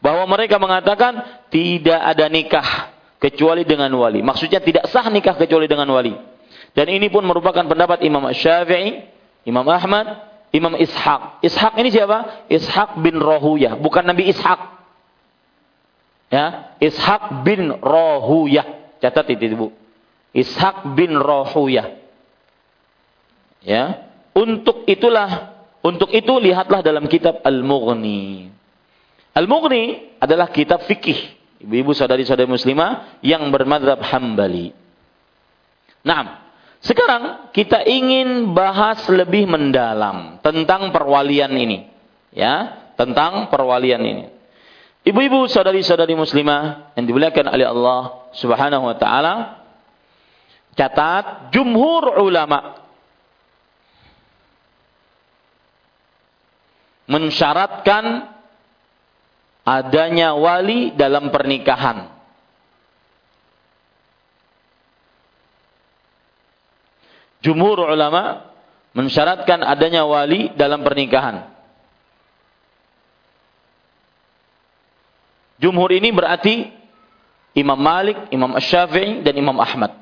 Bahwa mereka mengatakan tidak ada nikah kecuali dengan wali. Maksudnya tidak sah nikah kecuali dengan wali. Dan ini pun merupakan pendapat Imam Syafi'i, Imam Ahmad, Imam Ishaq. Ishaq ini siapa? Ishaq bin Rohuyah, bukan Nabi Ishaq. Ya, Ishaq bin Rohuyah. Catat itu, Ibu. Ishaq bin Rohuyah. Ya, untuk itulah untuk itu lihatlah dalam kitab Al-Mughni. Al-Mughni adalah kitab fikih. Ibu-ibu saudari-saudari muslimah yang bermadhab Hambali. Nah, sekarang kita ingin bahas lebih mendalam tentang perwalian ini. Ya, tentang perwalian ini. Ibu-ibu, saudari-saudari muslimah yang dimuliakan oleh Allah Subhanahu wa taala, catat jumhur ulama mensyaratkan adanya wali dalam pernikahan. Jumhur ulama mensyaratkan adanya wali dalam pernikahan. Jumhur ini berarti Imam Malik, Imam Ash-Syafi'i, dan Imam Ahmad.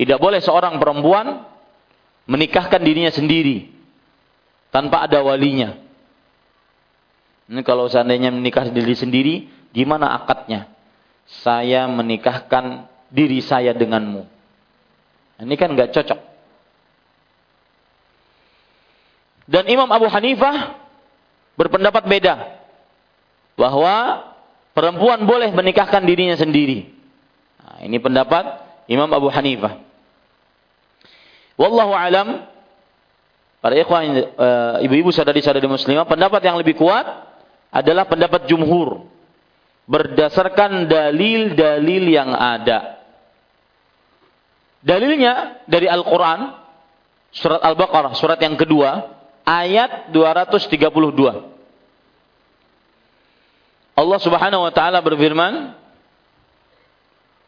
Tidak boleh seorang perempuan menikahkan dirinya sendiri tanpa ada walinya. Ini kalau seandainya menikah diri sendiri, gimana akadnya? Saya menikahkan diri saya denganmu. Ini kan nggak cocok. Dan Imam Abu Hanifah berpendapat beda. Bahwa perempuan boleh menikahkan dirinya sendiri. Nah, ini pendapat Imam Abu Hanifah. Wallahu alam para ikhwan eh, ibu-ibu saudari-saudari muslimah pendapat yang lebih kuat adalah pendapat jumhur berdasarkan dalil-dalil yang ada Dalilnya dari Al-Quran, surat Al-Baqarah, surat yang kedua, ayat 232. Allah Subhanahu wa taala berfirman,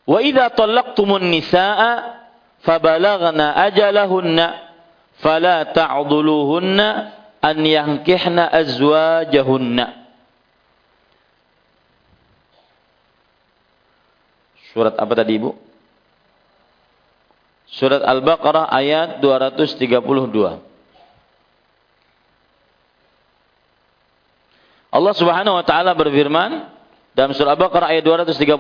"Wa idza talaqtumun nisaa fabalaghna ajalahunna fala ta'dhuluhunna an yankihna azwajahunna." Surat apa tadi Ibu? Surat Al-Baqarah ayat 232. Allah Subhanahu wa taala berfirman dalam surah Al-Baqarah ayat 232,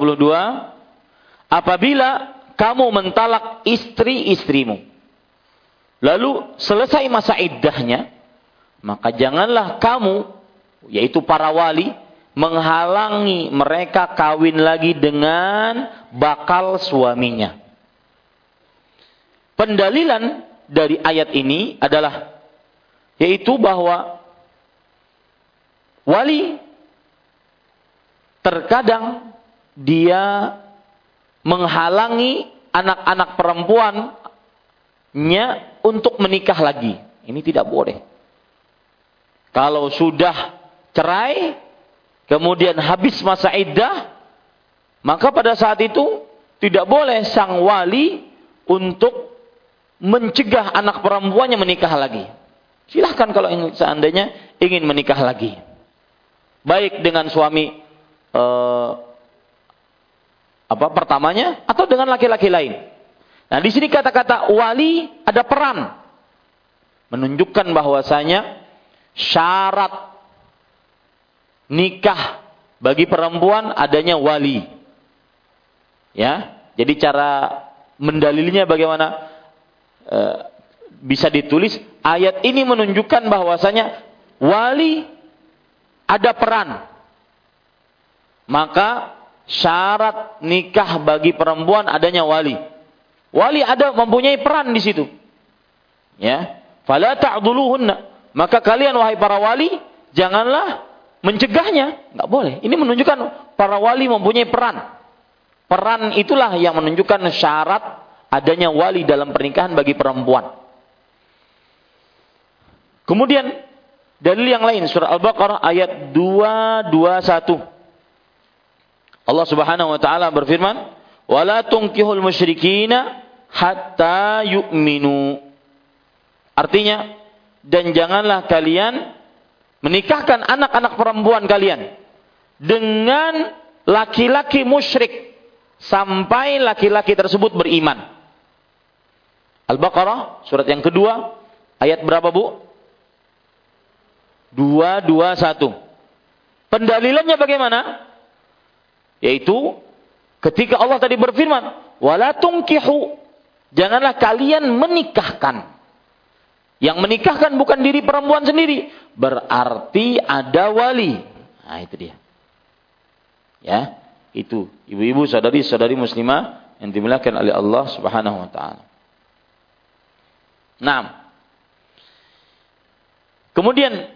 apabila kamu mentalak istri-istrimu lalu selesai masa iddahnya, maka janganlah kamu yaitu para wali menghalangi mereka kawin lagi dengan bakal suaminya. Pendalilan dari ayat ini adalah yaitu bahwa wali terkadang dia menghalangi anak-anak perempuannya untuk menikah lagi. Ini tidak boleh. Kalau sudah cerai, kemudian habis masa iddah, maka pada saat itu tidak boleh sang wali untuk mencegah anak perempuannya menikah lagi. Silahkan kalau seandainya ingin menikah lagi. Baik dengan suami eh, apa pertamanya atau dengan laki-laki lain. Nah, di sini kata-kata wali ada peran menunjukkan bahwasanya syarat nikah bagi perempuan adanya wali. Ya, jadi cara mendalilnya bagaimana? E, bisa ditulis ayat ini menunjukkan bahwasanya wali ada peran. Maka syarat nikah bagi perempuan adanya wali. Wali ada mempunyai peran di situ. Ya. Fala ta'dhuluhunna. Maka kalian wahai para wali janganlah mencegahnya. Enggak boleh. Ini menunjukkan para wali mempunyai peran. Peran itulah yang menunjukkan syarat adanya wali dalam pernikahan bagi perempuan. Kemudian dalil yang lain surah Al-Baqarah ayat 221. Allah Subhanahu wa taala berfirman, "Wala tunkihul musyrikina hatta yu'minu." Artinya, dan janganlah kalian menikahkan anak-anak perempuan kalian dengan laki-laki musyrik sampai laki-laki tersebut beriman. Al-Baqarah surat yang kedua ayat berapa Bu? 221. Pendalilannya bagaimana? Yaitu ketika Allah tadi berfirman, "Wala tunkihu." Janganlah kalian menikahkan. Yang menikahkan bukan diri perempuan sendiri, berarti ada wali. Nah, itu dia. Ya, itu ibu-ibu saudari-saudari muslimah yang dimuliakan oleh Allah Subhanahu wa taala. Nah, kemudian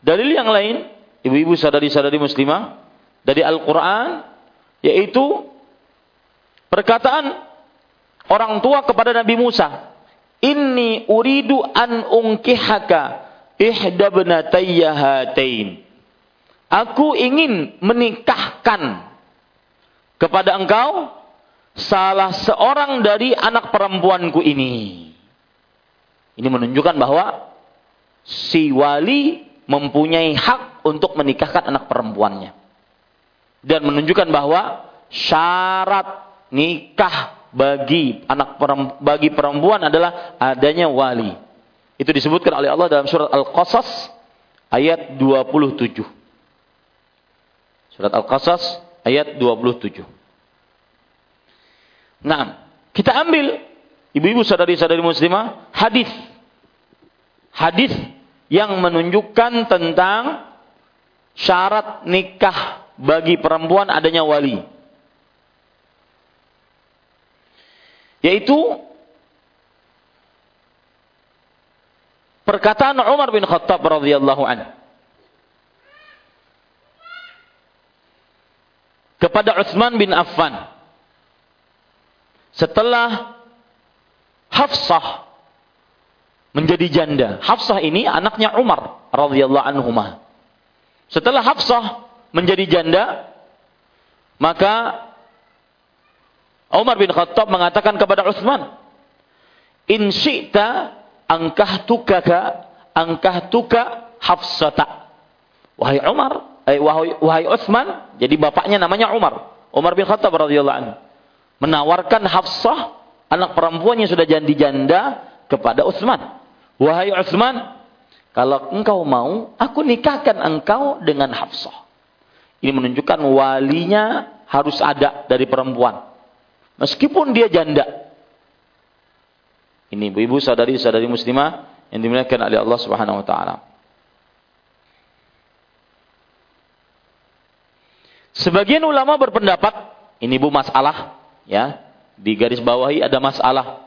dalil yang lain ibu-ibu sadari-sadari muslimah dari Al-Quran yaitu perkataan orang tua kepada Nabi Musa inni uridu an unkihaka ihdabnatayya hatain aku ingin menikahkan kepada engkau salah seorang dari anak perempuanku ini ini menunjukkan bahwa si wali mempunyai hak untuk menikahkan anak perempuannya. Dan menunjukkan bahwa syarat nikah bagi anak perempuan, bagi perempuan adalah adanya wali. Itu disebutkan oleh Allah dalam surat Al-Qasas ayat 27. Surat Al-Qasas ayat 27. Nah, kita ambil ibu-ibu sadari-sadari muslimah hadis. Hadis yang menunjukkan tentang syarat nikah bagi perempuan adanya wali. Yaitu perkataan Umar bin Khattab radhiyallahu anhu. kepada Utsman bin Affan. Setelah Hafsah menjadi janda. Hafsah ini anaknya Umar radhiyallahu anhu. Setelah Hafsah menjadi janda, maka Umar bin Khattab mengatakan kepada Utsman, "In syi'ta angkahtuka angkahtuka Hafsata." Wahai Umar, eh, wahai, wahai Utsman, jadi bapaknya namanya Umar. Umar bin Khattab radhiyallahu anhu menawarkan Hafsah anak perempuannya sudah jadi janda kepada Utsman. Wahai Utsman, kalau engkau mau, aku nikahkan engkau dengan Hafsah. Ini menunjukkan walinya harus ada dari perempuan. Meskipun dia janda. Ini ibu-ibu saudari-saudari muslimah yang dimuliakan oleh Allah Subhanahu wa taala. Sebagian ulama berpendapat, ini bu masalah, ya, di garis bawahi ada masalah.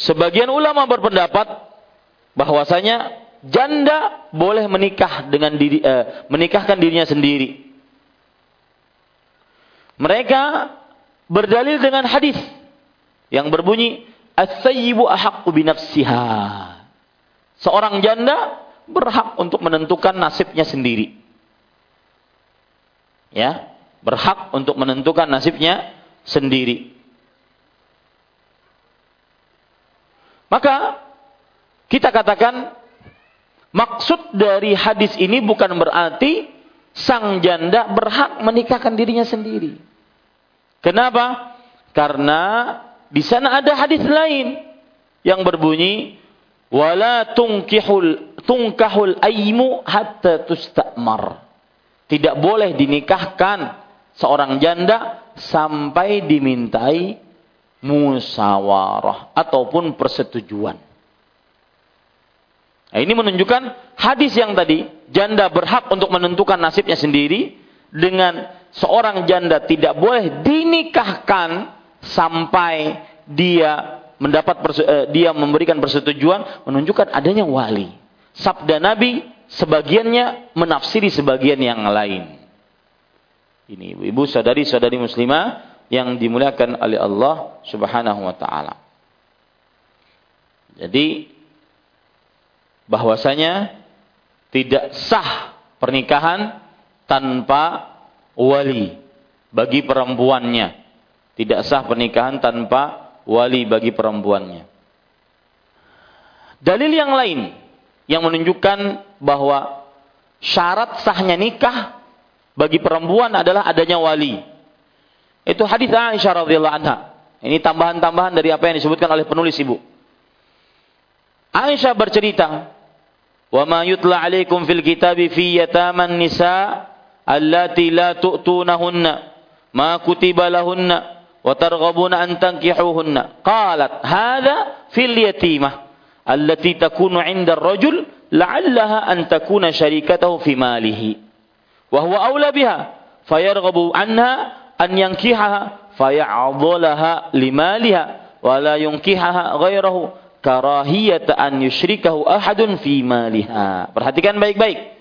Sebagian ulama berpendapat bahwasanya janda boleh menikah dengan diri, eh, menikahkan dirinya sendiri. Mereka berdalil dengan hadis yang berbunyi as-sayyibu ahaqqu bi nafsiha. Seorang janda berhak untuk menentukan nasibnya sendiri. Ya, berhak untuk menentukan nasibnya sendiri. Maka kita katakan maksud dari hadis ini bukan berarti sang janda berhak menikahkan dirinya sendiri. Kenapa? Karena di sana ada hadis lain yang berbunyi wala tungkihul tungkahul aimu hatta tustamar. Tidak boleh dinikahkan seorang janda sampai dimintai musawarah ataupun persetujuan. Nah, ini menunjukkan hadis yang tadi janda berhak untuk menentukan nasibnya sendiri dengan seorang janda tidak boleh dinikahkan sampai dia mendapat eh, dia memberikan persetujuan menunjukkan adanya wali. Sabda Nabi sebagiannya menafsiri sebagian yang lain. Ini ibu saudari-saudari muslimah yang dimuliakan oleh Allah Subhanahu wa taala. Jadi bahwasanya tidak sah pernikahan tanpa wali bagi perempuannya. Tidak sah pernikahan tanpa wali bagi perempuannya. Dalil yang lain yang menunjukkan bahwa syarat sahnya nikah bagi perempuan adalah adanya wali. Itu hadis Aisyah radhiyallahu anha. Ini tambahan-tambahan dari apa yang disebutkan oleh penulis ibu. Aisyah bercerita, "Wa ma yutla 'alaikum fil kitabi fi yataman nisa اللاتي لا تؤتونهن ما كتب لهن وترغبون أن تنكحوهن. قالت هذا في اليتيمة التي تكون عند الرجل لعلها أن تكون شريكته في ماله وهو أولى بها فيرغب عنها أن ينكحها فيعضلها لمالها ولا ينكحها غيره كراهية أن يشركه أحد في مالها. perhatikan baik-baik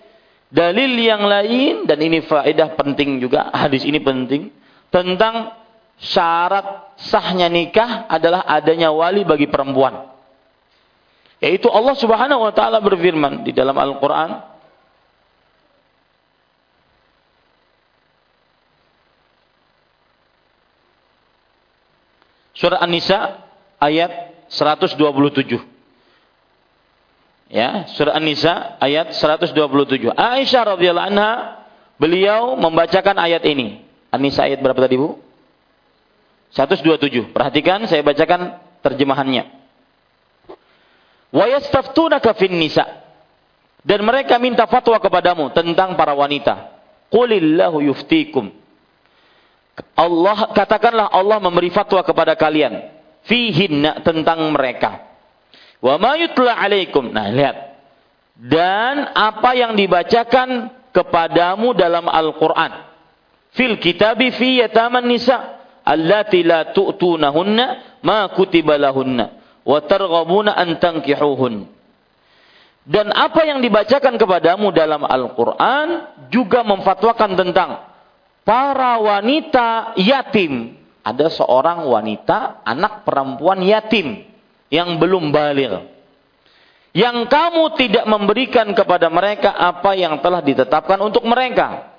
Dalil yang lain dan ini faedah penting juga, hadis ini penting tentang syarat sahnya nikah adalah adanya wali bagi perempuan. Yaitu Allah Subhanahu wa taala berfirman di dalam Al-Qur'an Surah An-Nisa ayat 127. Ya, surah An-Nisa ayat 127. Aisyah radhiyallahu anha beliau membacakan ayat ini. An-Nisa ayat berapa tadi, Bu? 127. Perhatikan saya bacakan terjemahannya. Wa yastaftunaka fin nisa. Dan mereka minta fatwa kepadamu tentang para wanita. Qulillahu yuftikum Allah katakanlah Allah memberi fatwa kepada kalian fihinna tentang mereka. Wa ma yutla alaikum. Nah, lihat. Dan apa yang dibacakan kepadamu dalam Al-Qur'an. Fil kitabi fi yataman nisa allati la tu'tunahunna ma kutiba lahunna wa targhabuna an tankihuhun. Dan apa yang dibacakan kepadamu dalam Al-Qur'an juga memfatwakan tentang para wanita yatim. Ada seorang wanita, anak perempuan yatim yang belum balik. Yang kamu tidak memberikan kepada mereka apa yang telah ditetapkan untuk mereka.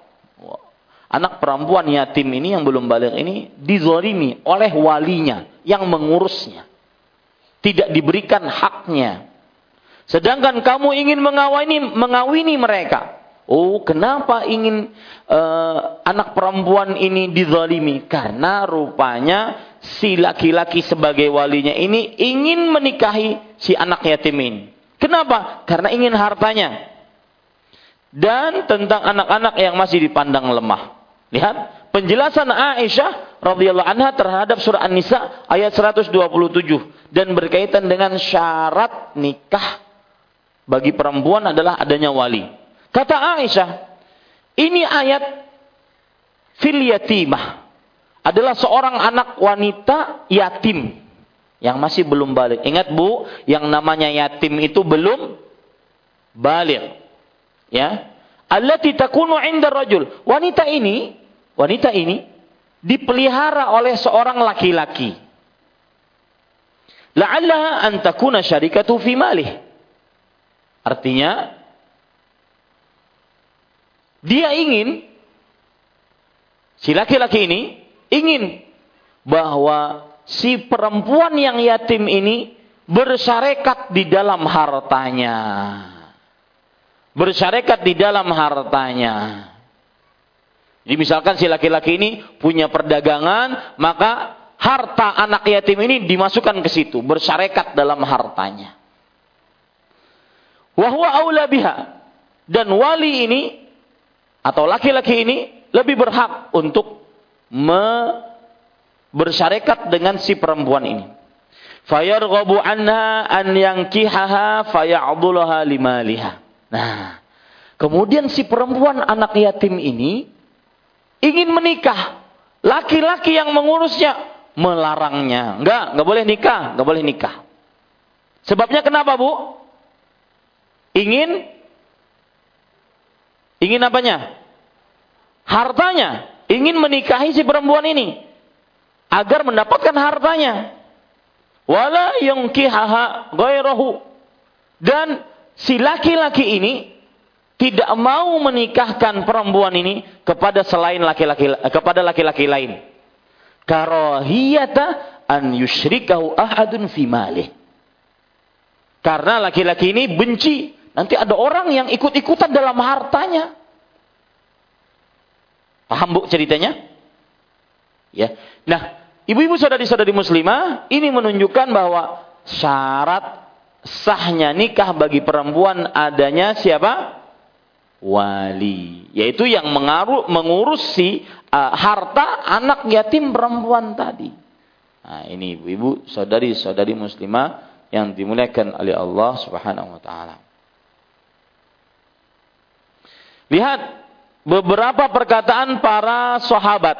Anak perempuan yatim ini yang belum balik ini dizolimi oleh walinya yang mengurusnya. Tidak diberikan haknya. Sedangkan kamu ingin mengawini, mengawini mereka. Oh, kenapa ingin uh, anak perempuan ini dizalimi? Karena rupanya si laki-laki sebagai walinya ini ingin menikahi si anak yatim ini. Kenapa? Karena ingin hartanya. Dan tentang anak-anak yang masih dipandang lemah. Lihat penjelasan Aisyah radhiyallahu anha terhadap surah An-Nisa ayat 127 dan berkaitan dengan syarat nikah bagi perempuan adalah adanya wali. Kata Aisyah, ini ayat fil yatimah adalah seorang anak wanita yatim yang masih belum balik. Ingat Bu, yang namanya yatim itu belum balik. Ya. Allati takunu 'inda rajul. Wanita ini, wanita ini dipelihara oleh seorang laki-laki. La'allaha an takuna syarikatu fi malih. Artinya dia ingin, si laki-laki ini ingin bahwa si perempuan yang yatim ini bersyarekat di dalam hartanya. Bersyarekat di dalam hartanya. Jadi misalkan si laki-laki ini punya perdagangan, maka harta anak yatim ini dimasukkan ke situ, bersyarekat dalam hartanya. Wahwa aula biha. Dan wali ini atau laki-laki ini lebih berhak untuk me dengan si perempuan ini. Fayarghabu anha an yankihaha faya'dhulaha limaliha. Nah, kemudian si perempuan anak yatim ini ingin menikah. Laki-laki yang mengurusnya melarangnya. Enggak, enggak boleh nikah, enggak boleh nikah. Sebabnya kenapa, Bu? Ingin Ingin apanya? Hartanya. Ingin menikahi si perempuan ini. Agar mendapatkan hartanya. Wala yungkihaha gairahu. Dan si laki-laki ini tidak mau menikahkan perempuan ini kepada selain laki-laki kepada laki-laki lain. Karahiyata an yusyrikahu ahadun fi. Karena laki-laki ini benci Nanti ada orang yang ikut-ikutan dalam hartanya. Paham bu ceritanya? Ya. Nah, ibu-ibu saudari-saudari muslimah, ini menunjukkan bahwa syarat sahnya nikah bagi perempuan adanya siapa? Wali, yaitu yang mengaruh, mengurusi uh, harta anak yatim perempuan tadi. Nah, ini ibu-ibu, saudari-saudari muslimah yang dimuliakan oleh Allah Subhanahu wa taala. Lihat beberapa perkataan para sahabat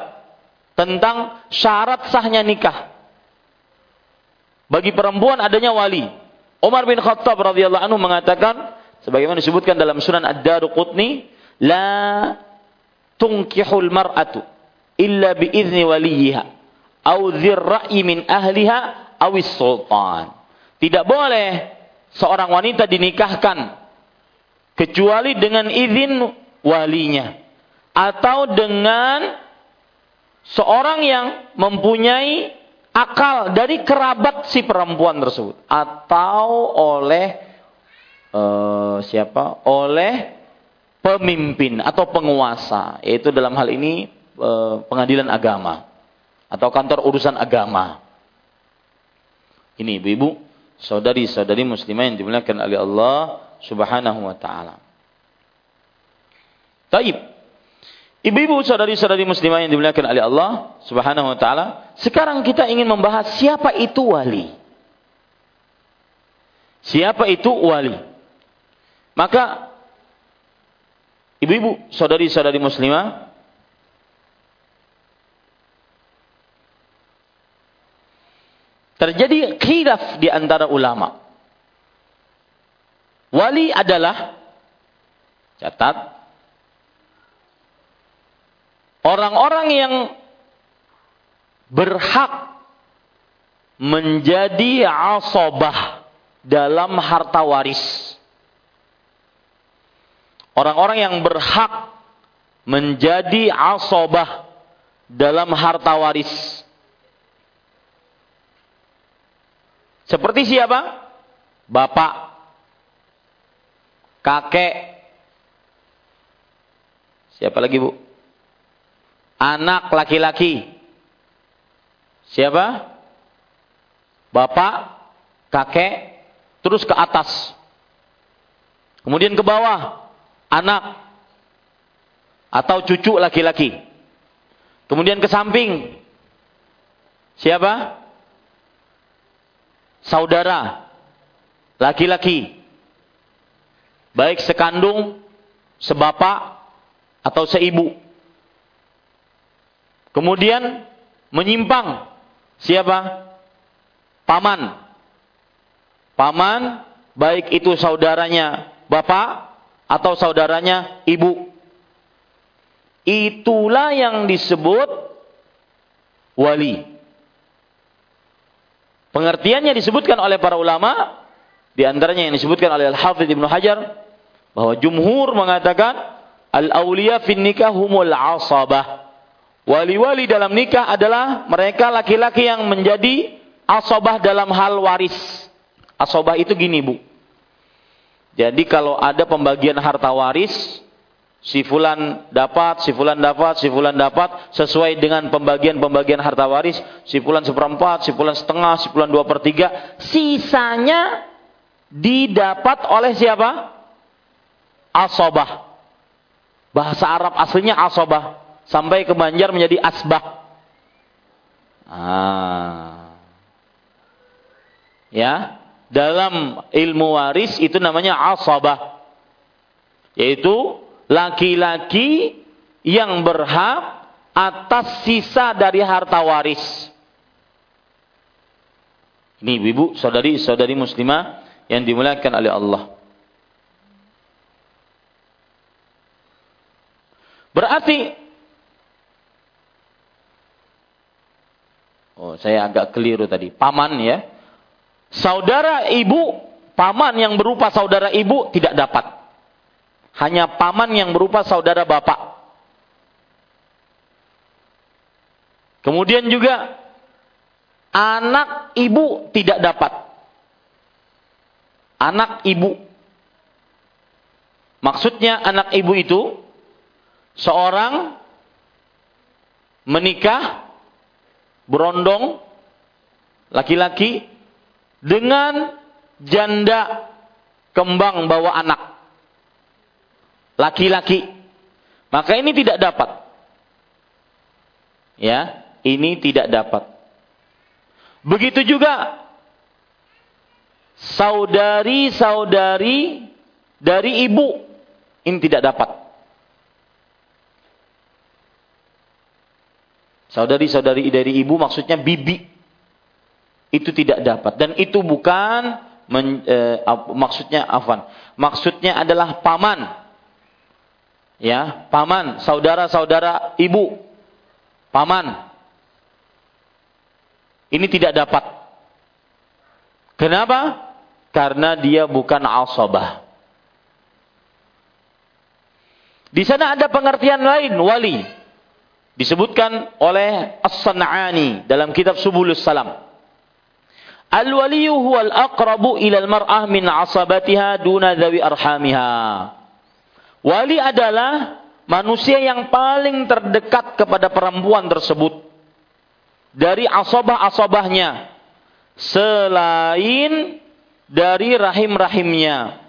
tentang syarat sahnya nikah. Bagi perempuan adanya wali. Umar bin Khattab radhiyallahu anhu mengatakan sebagaimana disebutkan dalam Sunan Ad-Daruqutni, la tunkihul mar'atu illa bi izni waliha au dzirra'i min ahliha awis sultan. Tidak boleh seorang wanita dinikahkan kecuali dengan izin walinya. Atau dengan seorang yang mempunyai akal dari kerabat si perempuan tersebut. Atau oleh uh, siapa? Oleh pemimpin atau penguasa. Yaitu dalam hal ini uh, pengadilan agama. Atau kantor urusan agama. Ini ibu-ibu. Saudari-saudari muslimah yang dimuliakan oleh Allah Subhanahu wa taala. Taib. Ibu-ibu saudari-saudari muslimah yang dimuliakan oleh Allah Subhanahu wa taala, sekarang kita ingin membahas siapa itu wali. Siapa itu wali? Maka ibu-ibu saudari-saudari muslimah terjadi khilaf di antara ulama. Wali adalah catat orang-orang yang berhak menjadi asobah dalam harta waris. Orang-orang yang berhak menjadi asobah dalam harta waris. Seperti siapa? Bapak, kakek, siapa lagi bu? Anak laki-laki. Siapa? Bapak, kakek, terus ke atas. Kemudian ke bawah, anak atau cucu laki-laki. Kemudian ke samping. Siapa? Saudara laki-laki. Baik sekandung, sebapak atau seibu. Kemudian menyimpang. Siapa? Paman. Paman baik itu saudaranya bapak atau saudaranya ibu. Itulah yang disebut wali. Pengertiannya disebutkan oleh para ulama, di antaranya yang disebutkan oleh Al-Hafidh Ibnu Hajar, bahwa jumhur mengatakan, Al-awliya fin nikah humul asabah. Wali-wali dalam nikah adalah mereka laki-laki yang menjadi asobah dalam hal waris. Asobah itu gini bu. Jadi kalau ada pembagian harta waris, si fulan dapat, si fulan dapat, si fulan dapat, sesuai dengan pembagian-pembagian harta waris, si fulan seperempat, si fulan setengah, si fulan dua per tiga, sisanya didapat oleh siapa? Asobah. Bahasa Arab aslinya asobah sampai ke Banjar menjadi asbah. Ah. Ya, dalam ilmu waris itu namanya asabah. Yaitu laki-laki yang berhak atas sisa dari harta waris. Ini ibu, saudari-saudari muslimah yang dimuliakan oleh Allah. Berarti Oh, saya agak keliru tadi. Paman ya. Saudara ibu, paman yang berupa saudara ibu tidak dapat. Hanya paman yang berupa saudara bapak. Kemudian juga anak ibu tidak dapat. Anak ibu. Maksudnya anak ibu itu seorang menikah berondong laki-laki dengan janda kembang bawa anak. Laki-laki. Maka ini tidak dapat. Ya ini tidak dapat. Begitu juga saudari-saudari dari ibu ini tidak dapat Saudari-saudari dari ibu maksudnya bibi. Itu tidak dapat. Dan itu bukan men, eh, maksudnya afan. Maksudnya adalah paman. Ya, paman, saudara-saudara ibu. Paman. Ini tidak dapat. Kenapa? Karena dia bukan asabah. Di sana ada pengertian lain wali disebutkan oleh As-San'ani dalam kitab Subulus Salam. Al-waliyu huwal aqrabu ilal mar'ah min asabatiha duna arhamiha. Wali adalah manusia yang paling terdekat kepada perempuan tersebut dari asabah-asabahnya selain dari rahim-rahimnya.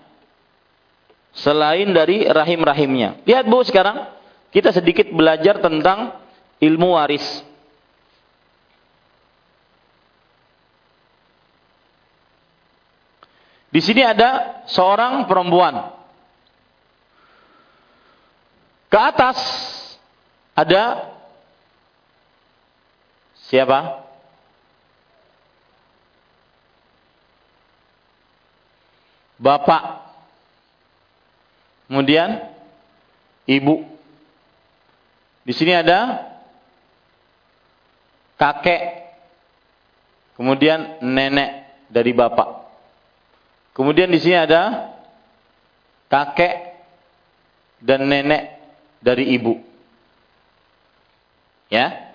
Selain dari rahim-rahimnya. Lihat Bu sekarang kita sedikit belajar tentang ilmu waris. Di sini ada seorang perempuan. Ke atas ada siapa? Bapak. Kemudian ibu. Di sini ada kakek, kemudian nenek dari bapak. Kemudian di sini ada kakek dan nenek dari ibu. Ya.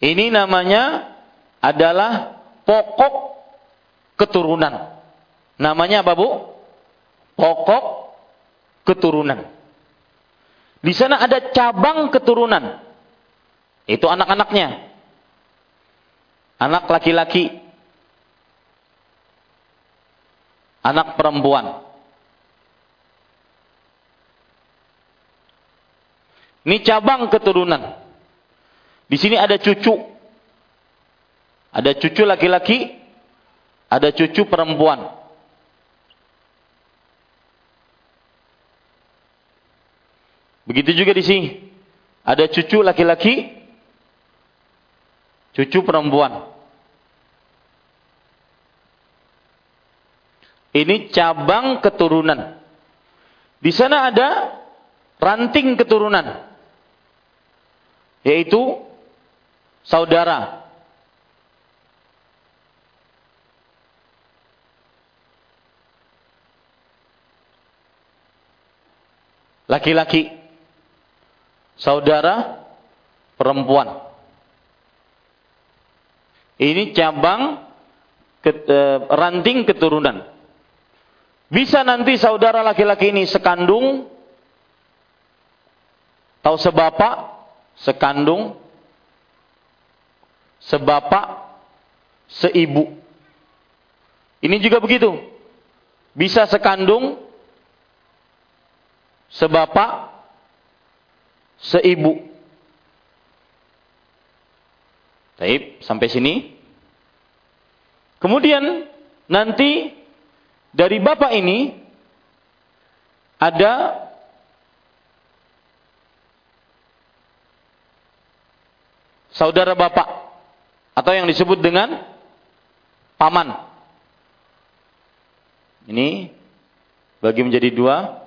Ini namanya adalah pokok keturunan. Namanya apa, Bu? Pokok keturunan. Di sana ada cabang keturunan. Itu anak-anaknya. Anak laki-laki. Anak perempuan. Ini cabang keturunan. Di sini ada cucu. Ada cucu laki-laki, ada cucu perempuan. Begitu juga di sini. Ada cucu laki-laki, cucu perempuan. Ini cabang keturunan. Di sana ada ranting keturunan yaitu saudara. Laki-laki, saudara perempuan. Ini cabang e, ranting keturunan. Bisa nanti saudara laki-laki ini sekandung, tahu sebapak, sekandung, sebapak, seibu. Ini juga begitu. Bisa sekandung, sebapak, seibu. Taib, sampai sini. Kemudian nanti dari bapak ini ada saudara bapak atau yang disebut dengan paman. Ini bagi menjadi dua.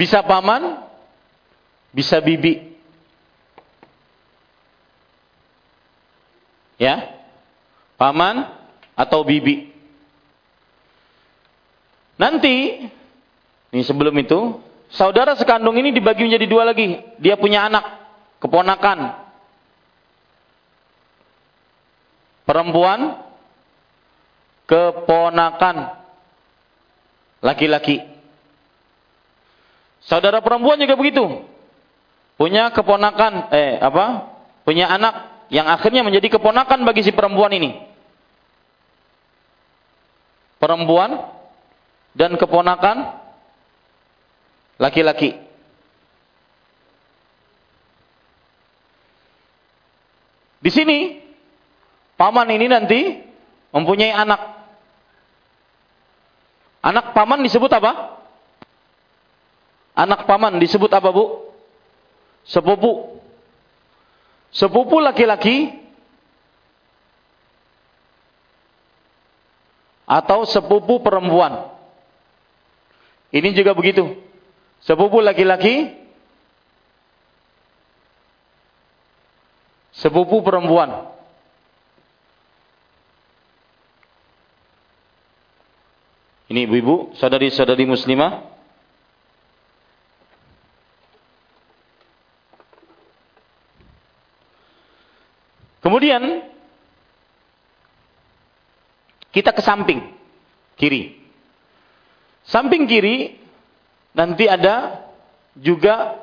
Bisa paman, bisa bibi. Ya. Paman atau bibi. Nanti, ini sebelum itu, saudara sekandung ini dibagi menjadi dua lagi. Dia punya anak, keponakan. Perempuan, keponakan. Laki-laki. Saudara perempuan juga begitu. Punya keponakan, eh apa? Punya anak yang akhirnya menjadi keponakan bagi si perempuan ini. Perempuan dan keponakan laki-laki. Di sini paman ini nanti mempunyai anak. Anak paman disebut apa? Anak paman disebut apa, Bu? Sepupu. Sepupu laki-laki atau sepupu perempuan. Ini juga begitu. Sepupu laki-laki, sepupu perempuan. Ini ibu-ibu, saudari-saudari muslimah. Kemudian kita ke samping kiri. Samping kiri nanti ada juga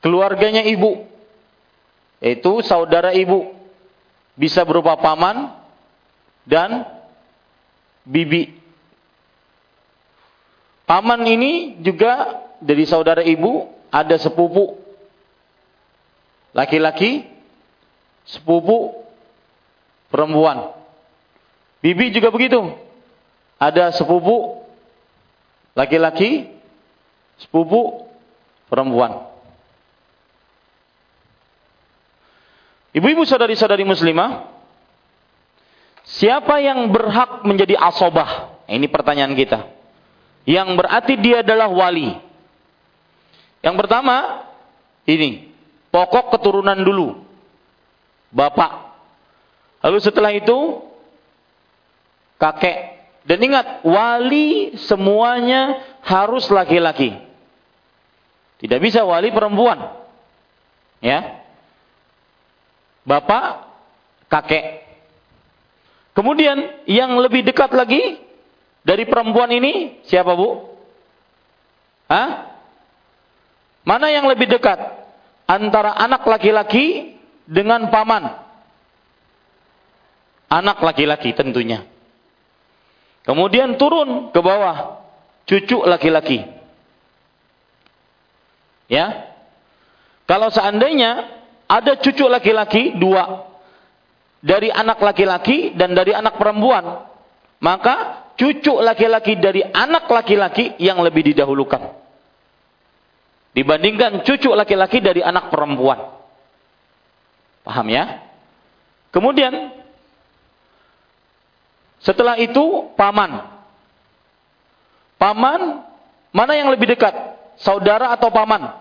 keluarganya ibu, yaitu saudara ibu, bisa berupa paman dan bibi. Paman ini juga dari saudara ibu ada sepupu laki-laki, sepupu perempuan. Bibi juga begitu ada sepupu laki-laki, sepupu perempuan. Ibu-ibu saudari-saudari muslimah, Siapa yang berhak menjadi asobah? Ini pertanyaan kita. Yang berarti dia adalah wali. Yang pertama, ini. Pokok keturunan dulu. Bapak. Lalu setelah itu, kakek. Dan ingat, wali semuanya harus laki-laki. Tidak bisa wali perempuan. Ya. Bapak, kakek. Kemudian yang lebih dekat lagi dari perempuan ini siapa bu? Hah? Mana yang lebih dekat antara anak laki-laki dengan paman? Anak laki-laki tentunya. Kemudian turun ke bawah cucu laki-laki. Ya. Kalau seandainya ada cucu laki-laki dua, dari anak laki-laki dan dari anak perempuan, maka cucu laki-laki dari anak laki-laki yang lebih didahulukan. Dibandingkan cucu laki-laki dari anak perempuan. Paham ya? Kemudian, setelah itu paman. Paman, mana yang lebih dekat? Saudara atau paman?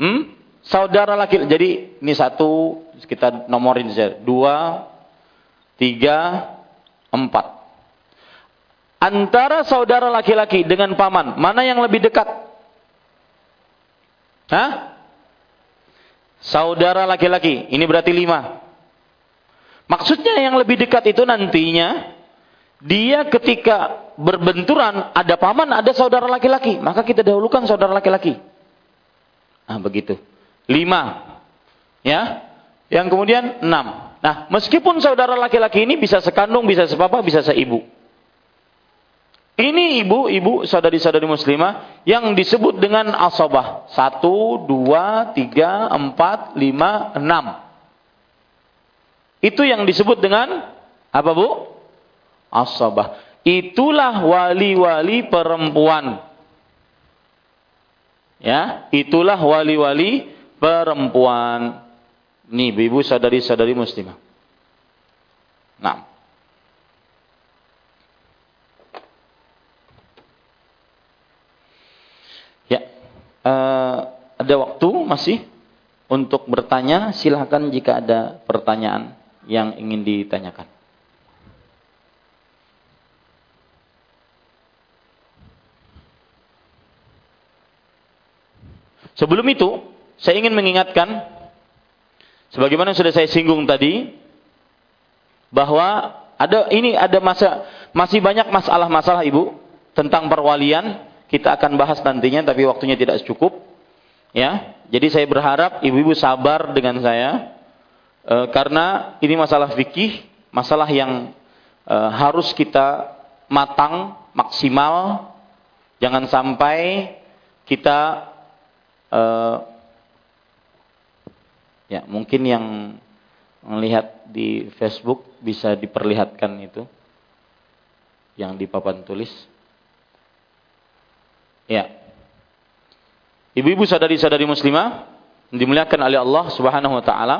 Hmm? Saudara laki, jadi ini satu kita nomorin saja. Dua, tiga, empat. Antara saudara laki-laki dengan paman, mana yang lebih dekat? Hah? Saudara laki-laki, ini berarti lima. Maksudnya yang lebih dekat itu nantinya, dia ketika berbenturan, ada paman, ada saudara laki-laki. Maka kita dahulukan saudara laki-laki. Nah begitu. Lima. Ya. Yang kemudian enam. Nah, meskipun saudara laki-laki ini bisa sekandung, bisa sepapa, bisa seibu. Ini ibu-ibu saudari-saudari muslimah yang disebut dengan asobah. Satu, dua, tiga, empat, lima, enam. Itu yang disebut dengan apa bu? Asobah. Itulah wali-wali perempuan. Ya, itulah wali-wali perempuan. Nih, ibu sadari-sadari muslimah. Nah. Ya, uh, ada waktu masih untuk bertanya. Silahkan jika ada pertanyaan yang ingin ditanyakan. Sebelum itu, saya ingin mengingatkan sebagaimana sudah saya singgung tadi bahwa ada ini ada masa masih banyak masalah-masalah Ibu tentang perwalian kita akan bahas nantinya tapi waktunya tidak cukup ya. Jadi saya berharap ibu-ibu sabar dengan saya e, karena ini masalah fikih, masalah yang e, harus kita matang, maksimal. Jangan sampai kita uh, ya mungkin yang melihat di Facebook bisa diperlihatkan itu yang di papan tulis. Ya. Ibu-ibu sadari-sadari muslimah dimuliakan oleh Allah Subhanahu wa taala.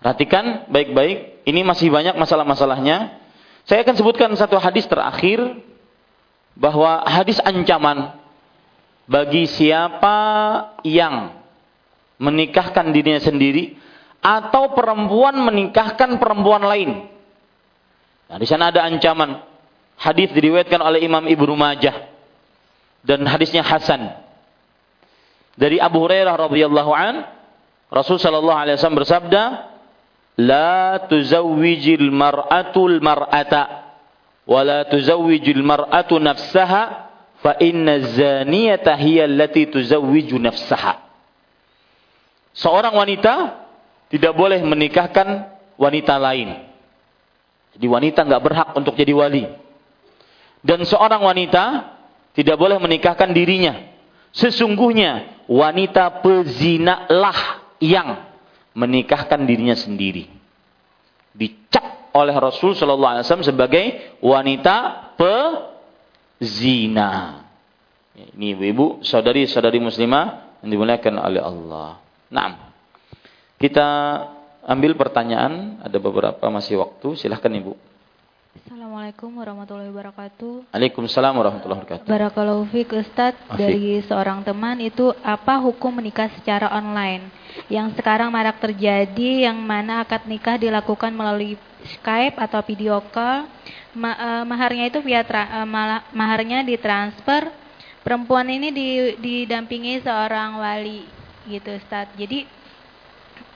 Perhatikan baik-baik, ini masih banyak masalah-masalahnya. Saya akan sebutkan satu hadis terakhir bahwa hadis ancaman bagi siapa yang menikahkan dirinya sendiri atau perempuan menikahkan perempuan lain. Nah, di sana ada ancaman. Hadis diriwayatkan oleh Imam Ibnu Majah dan hadisnya Hasan. Dari Abu Hurairah radhiyallahu an, Rasul sallallahu alaihi wasallam bersabda, "La tuzawwijil mar'atul mar'ata wa la tuzawwijil mar'atu nafsaha fa inna zaniyata hiya allati tuzawwiju nafsaha. Seorang wanita tidak boleh menikahkan wanita lain. Jadi wanita nggak berhak untuk jadi wali. Dan seorang wanita tidak boleh menikahkan dirinya. Sesungguhnya wanita pezina lah yang menikahkan dirinya sendiri. Dicap oleh Rasul Shallallahu Alaihi Wasallam sebagai wanita pe zina. Ini ibu-ibu, saudari-saudari muslimah yang dimuliakan oleh Allah. Nah, kita ambil pertanyaan, ada beberapa masih waktu, silahkan Ibu. Assalamualaikum warahmatullahi wabarakatuh. Waalaikumsalam warahmatullahi wabarakatuh. Barakallahu fiik Ustaz, dari seorang teman itu apa hukum menikah secara online yang sekarang marak terjadi yang mana akad nikah dilakukan melalui Skype atau video call, ma uh, maharnya itu via uh, maharnya ditransfer, perempuan ini di didampingi seorang wali gitu Ustaz. Jadi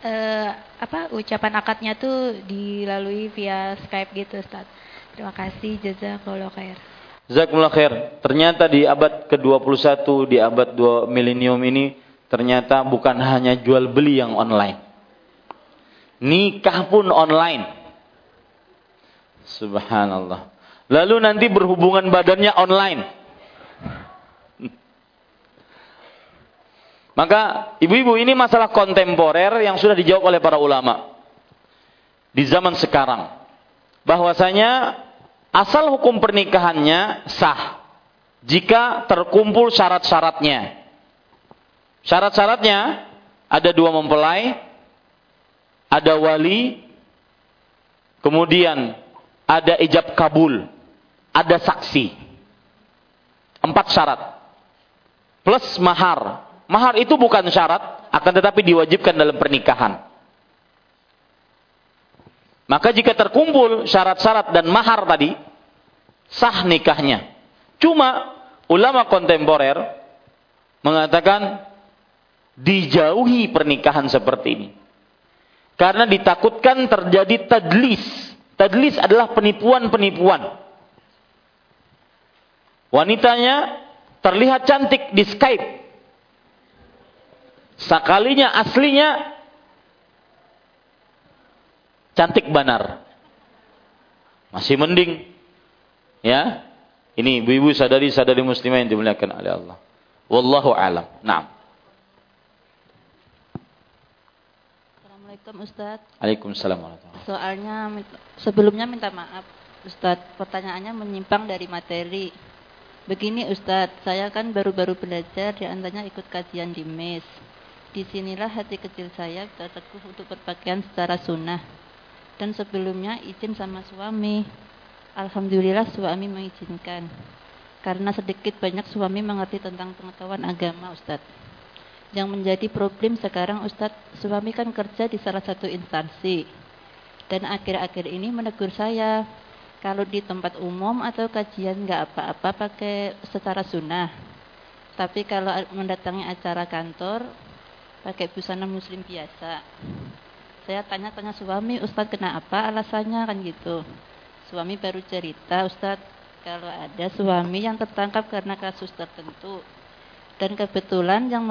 uh, apa ucapan akadnya tuh dilalui via Skype gitu Ustaz. Terima kasih jazakallahu khair. Jazakumullah khair. Ternyata di abad ke-21 di abad 2 milenium ini ternyata bukan hanya jual beli yang online. Nikah pun online. Subhanallah. Lalu nanti berhubungan badannya online. Maka ibu-ibu ini masalah kontemporer yang sudah dijawab oleh para ulama. Di zaman sekarang bahwasanya asal hukum pernikahannya sah jika terkumpul syarat-syaratnya. Syarat-syaratnya ada dua mempelai, ada wali, kemudian ada ijab kabul, ada saksi. Empat syarat. Plus mahar. Mahar itu bukan syarat, akan tetapi diwajibkan dalam pernikahan. Maka jika terkumpul syarat-syarat dan mahar tadi, sah nikahnya. Cuma ulama kontemporer mengatakan dijauhi pernikahan seperti ini. Karena ditakutkan terjadi tadlis. Tadlis adalah penipuan-penipuan. Wanitanya terlihat cantik di Skype. Sekalinya aslinya cantik banar. Masih mending. Ya. Ini ibu-ibu sadari-sadari muslimah yang dimuliakan oleh Allah. Wallahu alam. Naam. Assalamualaikum Ustaz. Waalaikumsalam Soalnya sebelumnya minta maaf Ustaz, pertanyaannya menyimpang dari materi. Begini Ustadz, saya kan baru-baru belajar di antaranya ikut kajian di MES. Di sinilah hati kecil saya terteguh untuk berpakaian secara sunnah dan sebelumnya izin sama suami. Alhamdulillah suami mengizinkan. Karena sedikit banyak suami mengerti tentang pengetahuan agama Ustadz. Yang menjadi problem sekarang Ustadz, suami kan kerja di salah satu instansi. Dan akhir-akhir ini menegur saya, kalau di tempat umum atau kajian nggak apa-apa pakai secara sunnah. Tapi kalau mendatangi acara kantor, pakai busana muslim biasa. Saya tanya-tanya suami Ustadz kena apa alasannya? Kan gitu. Suami baru cerita Ustadz kalau ada suami yang tertangkap karena kasus tertentu dan kebetulan yang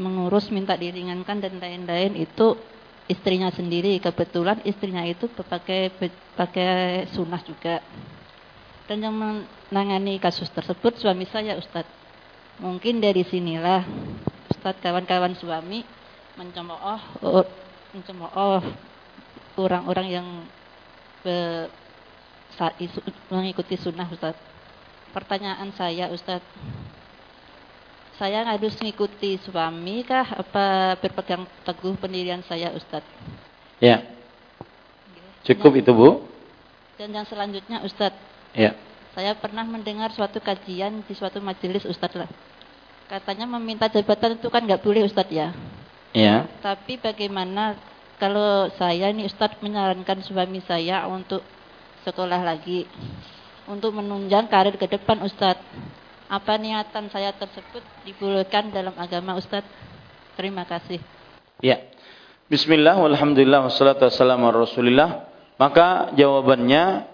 mengurus minta diringankan dan lain-lain itu istrinya sendiri. Kebetulan istrinya itu pakai pakai sunnah juga. Dan yang menangani kasus tersebut suami saya Ustadz mungkin dari sinilah Ustadz kawan-kawan suami mencemooh mencemooh orang-orang yang be, mengikuti sunnah Ustaz. Pertanyaan saya Ustaz, saya harus mengikuti suami kah apa berpegang teguh pendirian saya Ustaz? Ya. Cukup itu Bu. Dan yang selanjutnya Ustaz. Ya. Saya pernah mendengar suatu kajian di suatu majelis Ustaz lah. Katanya meminta jabatan itu kan nggak boleh Ustaz ya. Ya. Tapi bagaimana kalau saya ini Ustadz menyarankan suami saya untuk sekolah lagi. Untuk menunjang karir ke depan Ustadz. Apa niatan saya tersebut dibolehkan dalam agama Ustadz? Terima kasih. Ya. Bismillah, walhamdulillah, wassalatu wassalamu rasulillah. Maka jawabannya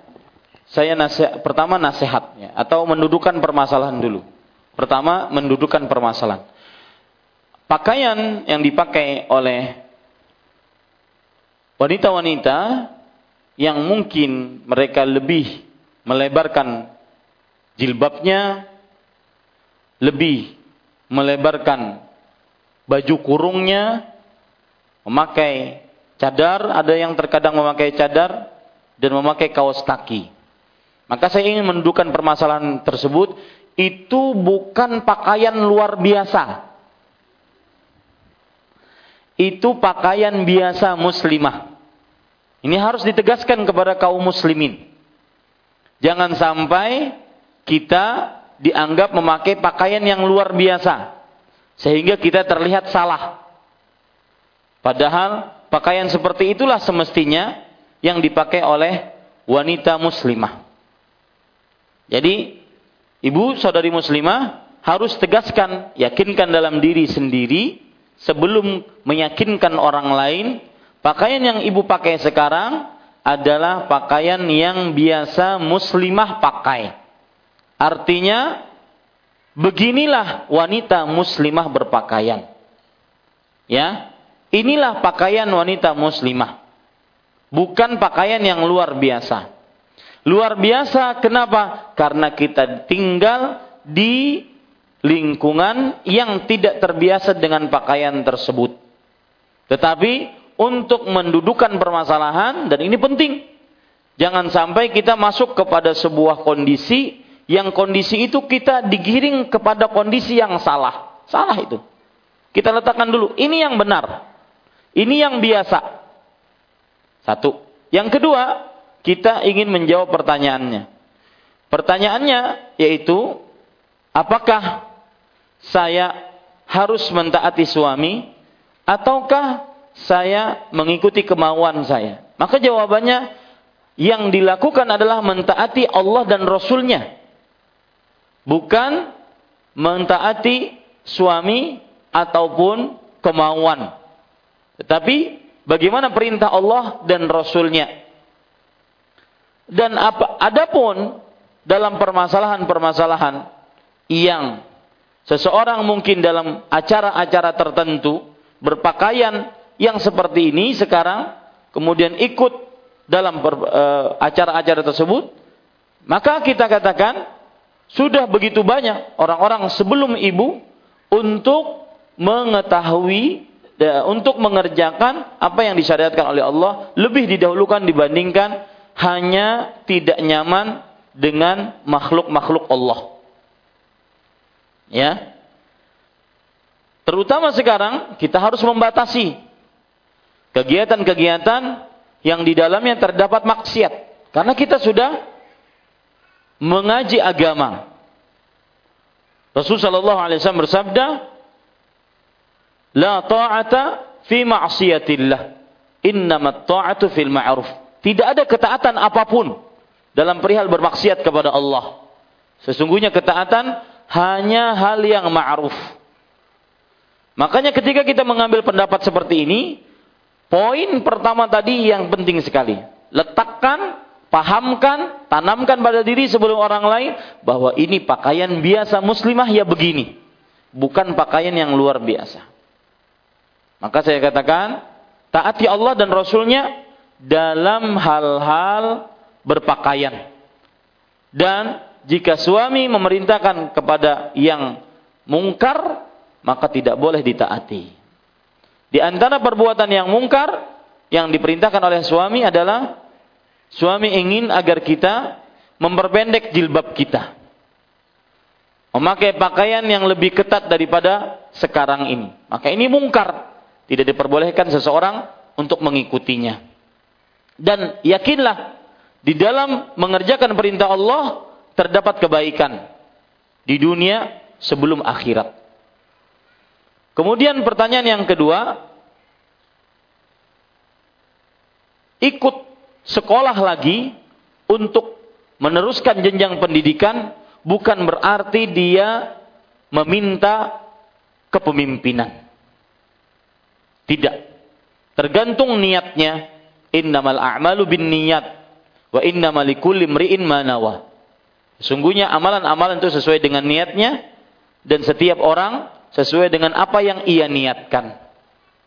saya nasihat, pertama nasihatnya atau mendudukan permasalahan dulu. Pertama mendudukan permasalahan. Pakaian yang dipakai oleh wanita-wanita yang mungkin mereka lebih melebarkan jilbabnya, lebih melebarkan baju kurungnya, memakai cadar, ada yang terkadang memakai cadar dan memakai kaos kaki. Maka saya ingin mendudukan permasalahan tersebut, itu bukan pakaian luar biasa itu pakaian biasa muslimah. Ini harus ditegaskan kepada kaum muslimin. Jangan sampai kita dianggap memakai pakaian yang luar biasa sehingga kita terlihat salah. Padahal pakaian seperti itulah semestinya yang dipakai oleh wanita muslimah. Jadi, ibu saudari muslimah harus tegaskan, yakinkan dalam diri sendiri sebelum meyakinkan orang lain, pakaian yang ibu pakai sekarang adalah pakaian yang biasa muslimah pakai. Artinya, beginilah wanita muslimah berpakaian. Ya, inilah pakaian wanita muslimah. Bukan pakaian yang luar biasa. Luar biasa kenapa? Karena kita tinggal di lingkungan yang tidak terbiasa dengan pakaian tersebut. Tetapi untuk mendudukan permasalahan dan ini penting. Jangan sampai kita masuk kepada sebuah kondisi yang kondisi itu kita digiring kepada kondisi yang salah. Salah itu. Kita letakkan dulu, ini yang benar. Ini yang biasa. Satu. Yang kedua, kita ingin menjawab pertanyaannya. Pertanyaannya yaitu, apakah saya harus mentaati suami ataukah saya mengikuti kemauan saya? Maka jawabannya yang dilakukan adalah mentaati Allah dan Rasulnya. Bukan mentaati suami ataupun kemauan. Tetapi bagaimana perintah Allah dan Rasulnya. Dan apa, adapun dalam permasalahan-permasalahan yang seseorang mungkin dalam acara-acara tertentu berpakaian yang seperti ini sekarang kemudian ikut dalam eh, acara-acara tersebut, maka kita katakan sudah begitu banyak orang-orang sebelum ibu untuk mengetahui untuk mengerjakan apa yang disyariatkan oleh Allah lebih didahulukan dibandingkan hanya tidak nyaman dengan makhluk-makhluk Allah. Ya. Terutama sekarang kita harus membatasi kegiatan-kegiatan yang di dalamnya terdapat maksiat. Karena kita sudah mengaji agama. Rasulullah sallallahu alaihi wasallam bersabda, "La ta'ata fi ma'siyatillah, innamat ta'atu fil ma'ruf." Tidak ada ketaatan apa pun dalam perihal bermaksiat kepada Allah. Sesungguhnya ketaatan hanya hal yang ma'ruf. Makanya ketika kita mengambil pendapat seperti ini, Poin pertama tadi yang penting sekali. Letakkan, pahamkan, tanamkan pada diri sebelum orang lain bahwa ini pakaian biasa muslimah ya begini. Bukan pakaian yang luar biasa. Maka saya katakan, taati Allah dan Rasulnya dalam hal-hal berpakaian. Dan jika suami memerintahkan kepada yang mungkar, maka tidak boleh ditaati. Di antara perbuatan yang mungkar yang diperintahkan oleh suami adalah suami ingin agar kita memperpendek jilbab kita. Memakai pakaian yang lebih ketat daripada sekarang ini. Maka ini mungkar. Tidak diperbolehkan seseorang untuk mengikutinya. Dan yakinlah di dalam mengerjakan perintah Allah terdapat kebaikan di dunia sebelum akhirat. Kemudian pertanyaan yang kedua, ikut sekolah lagi untuk meneruskan jenjang pendidikan bukan berarti dia meminta kepemimpinan. Tidak. Tergantung niatnya. Innamal a'malu bin niyat. Wa innamal likulli mri'in manawa. Sungguhnya amalan-amalan itu sesuai dengan niatnya dan setiap orang sesuai dengan apa yang ia niatkan.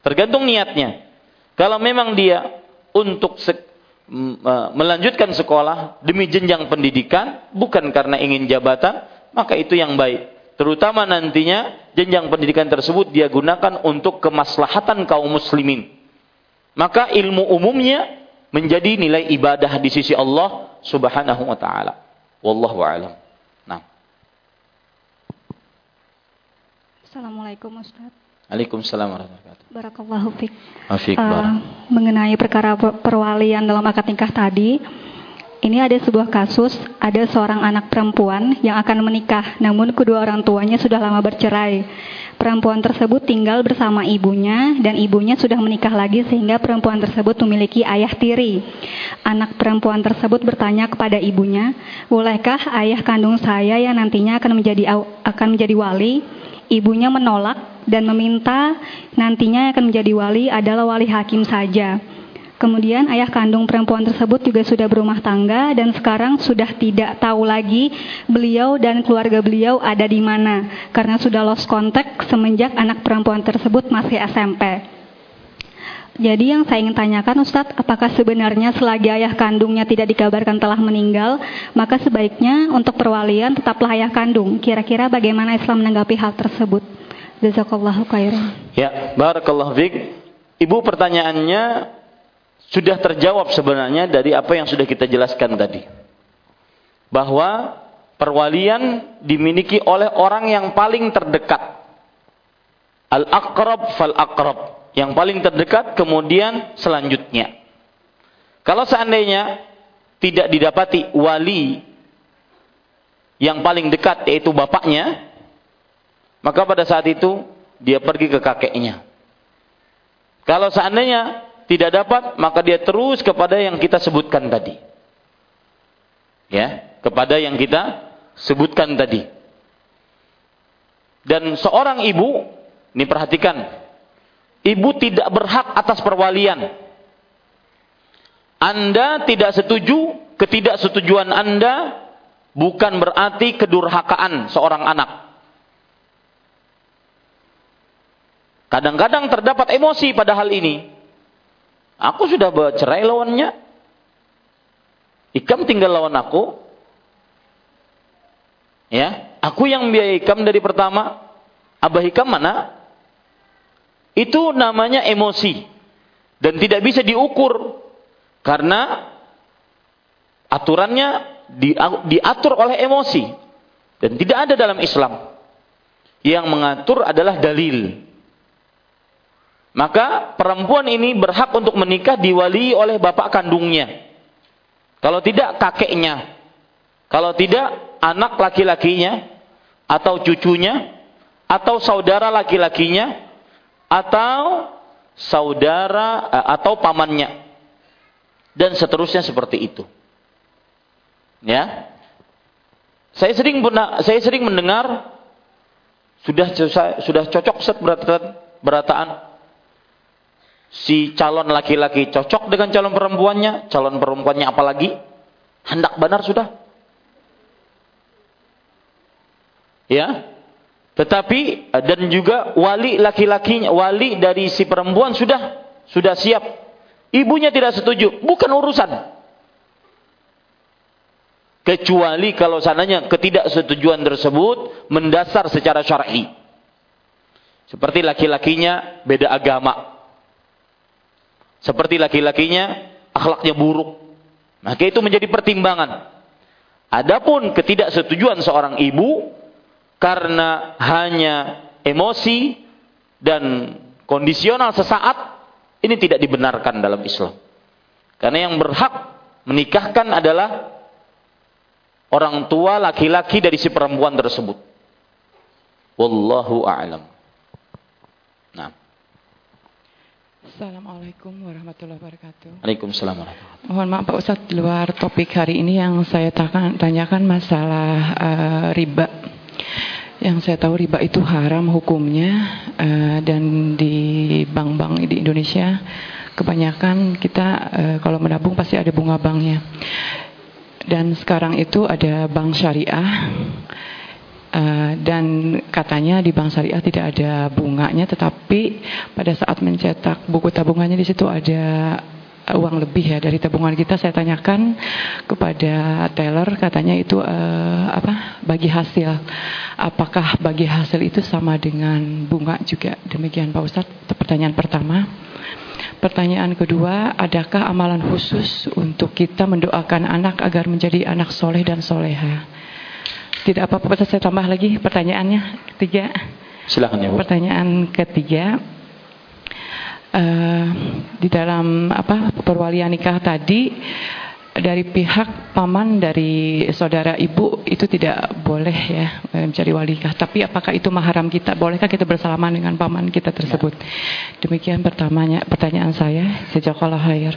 Tergantung niatnya. Kalau memang dia untuk melanjutkan sekolah demi jenjang pendidikan, bukan karena ingin jabatan, maka itu yang baik. Terutama nantinya jenjang pendidikan tersebut dia gunakan untuk kemaslahatan kaum muslimin. Maka ilmu umumnya menjadi nilai ibadah di sisi Allah Subhanahu wa taala. Wallahu a'lam. Assalamualaikum Ustaz. Waalaikumsalam warahmatullahi wabarakatuh. Barakallahu fiik. Uh, mengenai perkara perwalian dalam akad nikah tadi, ini ada sebuah kasus, ada seorang anak perempuan yang akan menikah, namun kedua orang tuanya sudah lama bercerai. Perempuan tersebut tinggal bersama ibunya dan ibunya sudah menikah lagi sehingga perempuan tersebut memiliki ayah tiri. Anak perempuan tersebut bertanya kepada ibunya, "Bolehkah ayah kandung saya yang nantinya akan menjadi akan menjadi wali?" Ibunya menolak dan meminta nantinya akan menjadi wali adalah wali hakim saja. Kemudian ayah kandung perempuan tersebut juga sudah berumah tangga dan sekarang sudah tidak tahu lagi beliau dan keluarga beliau ada di mana karena sudah lost contact semenjak anak perempuan tersebut masih SMP. Jadi yang saya ingin tanyakan Ustadz, apakah sebenarnya selagi ayah kandungnya tidak dikabarkan telah meninggal, maka sebaiknya untuk perwalian tetaplah ayah kandung. Kira-kira bagaimana Islam menanggapi hal tersebut? Jazakallahu khairan. Ya, barakallahu fiik. Ibu pertanyaannya sudah terjawab sebenarnya dari apa yang sudah kita jelaskan tadi. Bahwa perwalian dimiliki oleh orang yang paling terdekat. Al-aqrab fal-aqrab. Yang paling terdekat kemudian selanjutnya. Kalau seandainya tidak didapati wali yang paling dekat yaitu bapaknya, maka pada saat itu dia pergi ke kakeknya. Kalau seandainya tidak dapat, maka dia terus kepada yang kita sebutkan tadi. Ya, kepada yang kita sebutkan tadi. Dan seorang ibu, ini perhatikan, ibu tidak berhak atas perwalian. Anda tidak setuju, ketidaksetujuan Anda bukan berarti kedurhakaan seorang anak. Kadang-kadang terdapat emosi pada hal ini. Aku sudah bercerai lawannya. Ikam tinggal lawan aku. Ya, aku yang biaya ikam dari pertama. Abah ikam mana? Itu namanya emosi. Dan tidak bisa diukur. Karena aturannya diatur oleh emosi. Dan tidak ada dalam Islam. Yang mengatur adalah dalil. Maka perempuan ini berhak untuk menikah diwali oleh bapak kandungnya. Kalau tidak kakeknya. Kalau tidak anak laki-lakinya atau cucunya atau saudara laki-lakinya atau saudara eh, atau pamannya dan seterusnya seperti itu. Ya. Saya sering saya sering mendengar sudah sudah cocok set berataan si calon laki-laki cocok dengan calon perempuannya, calon perempuannya apalagi hendak benar sudah. Ya. Tetapi dan juga wali laki-lakinya, wali dari si perempuan sudah sudah siap. Ibunya tidak setuju, bukan urusan. Kecuali kalau sananya ketidaksetujuan tersebut mendasar secara syar'i. Seperti laki-lakinya beda agama, seperti laki-lakinya akhlaknya buruk. Maka itu menjadi pertimbangan. Adapun ketidaksetujuan seorang ibu karena hanya emosi dan kondisional sesaat ini tidak dibenarkan dalam Islam. Karena yang berhak menikahkan adalah orang tua laki-laki dari si perempuan tersebut. Wallahu a'lam. Nah. Assalamualaikum warahmatullahi wabarakatuh. Waalaikumsalam warahmatullahi Mohon maaf Pak Ustadz, di luar topik hari ini yang saya tanyakan masalah uh, riba. Yang saya tahu riba itu haram hukumnya uh, dan di bank-bank di Indonesia kebanyakan kita uh, kalau menabung pasti ada bunga banknya. Dan sekarang itu ada bank syariah Uh, dan katanya di bank syariah tidak ada bunganya, tetapi pada saat mencetak buku tabungannya di situ ada uang lebih ya dari tabungan kita. Saya tanyakan kepada teller, katanya itu uh, apa? Bagi hasil. Apakah bagi hasil itu sama dengan bunga juga? Demikian Pak Ustadz. Pertanyaan pertama. Pertanyaan kedua, adakah amalan khusus untuk kita mendoakan anak agar menjadi anak soleh dan soleha? Tidak apa-apa saya tambah lagi pertanyaannya. Ketiga. Silakan ya Bu. Pertanyaan ketiga, uh, di dalam apa perwalian nikah tadi dari pihak paman dari saudara ibu itu tidak boleh ya mencari wali nikah. Tapi apakah itu mahram kita? Bolehkah kita bersalaman dengan paman kita tersebut? Demikian pertamanya pertanyaan saya. Jazakallah khair.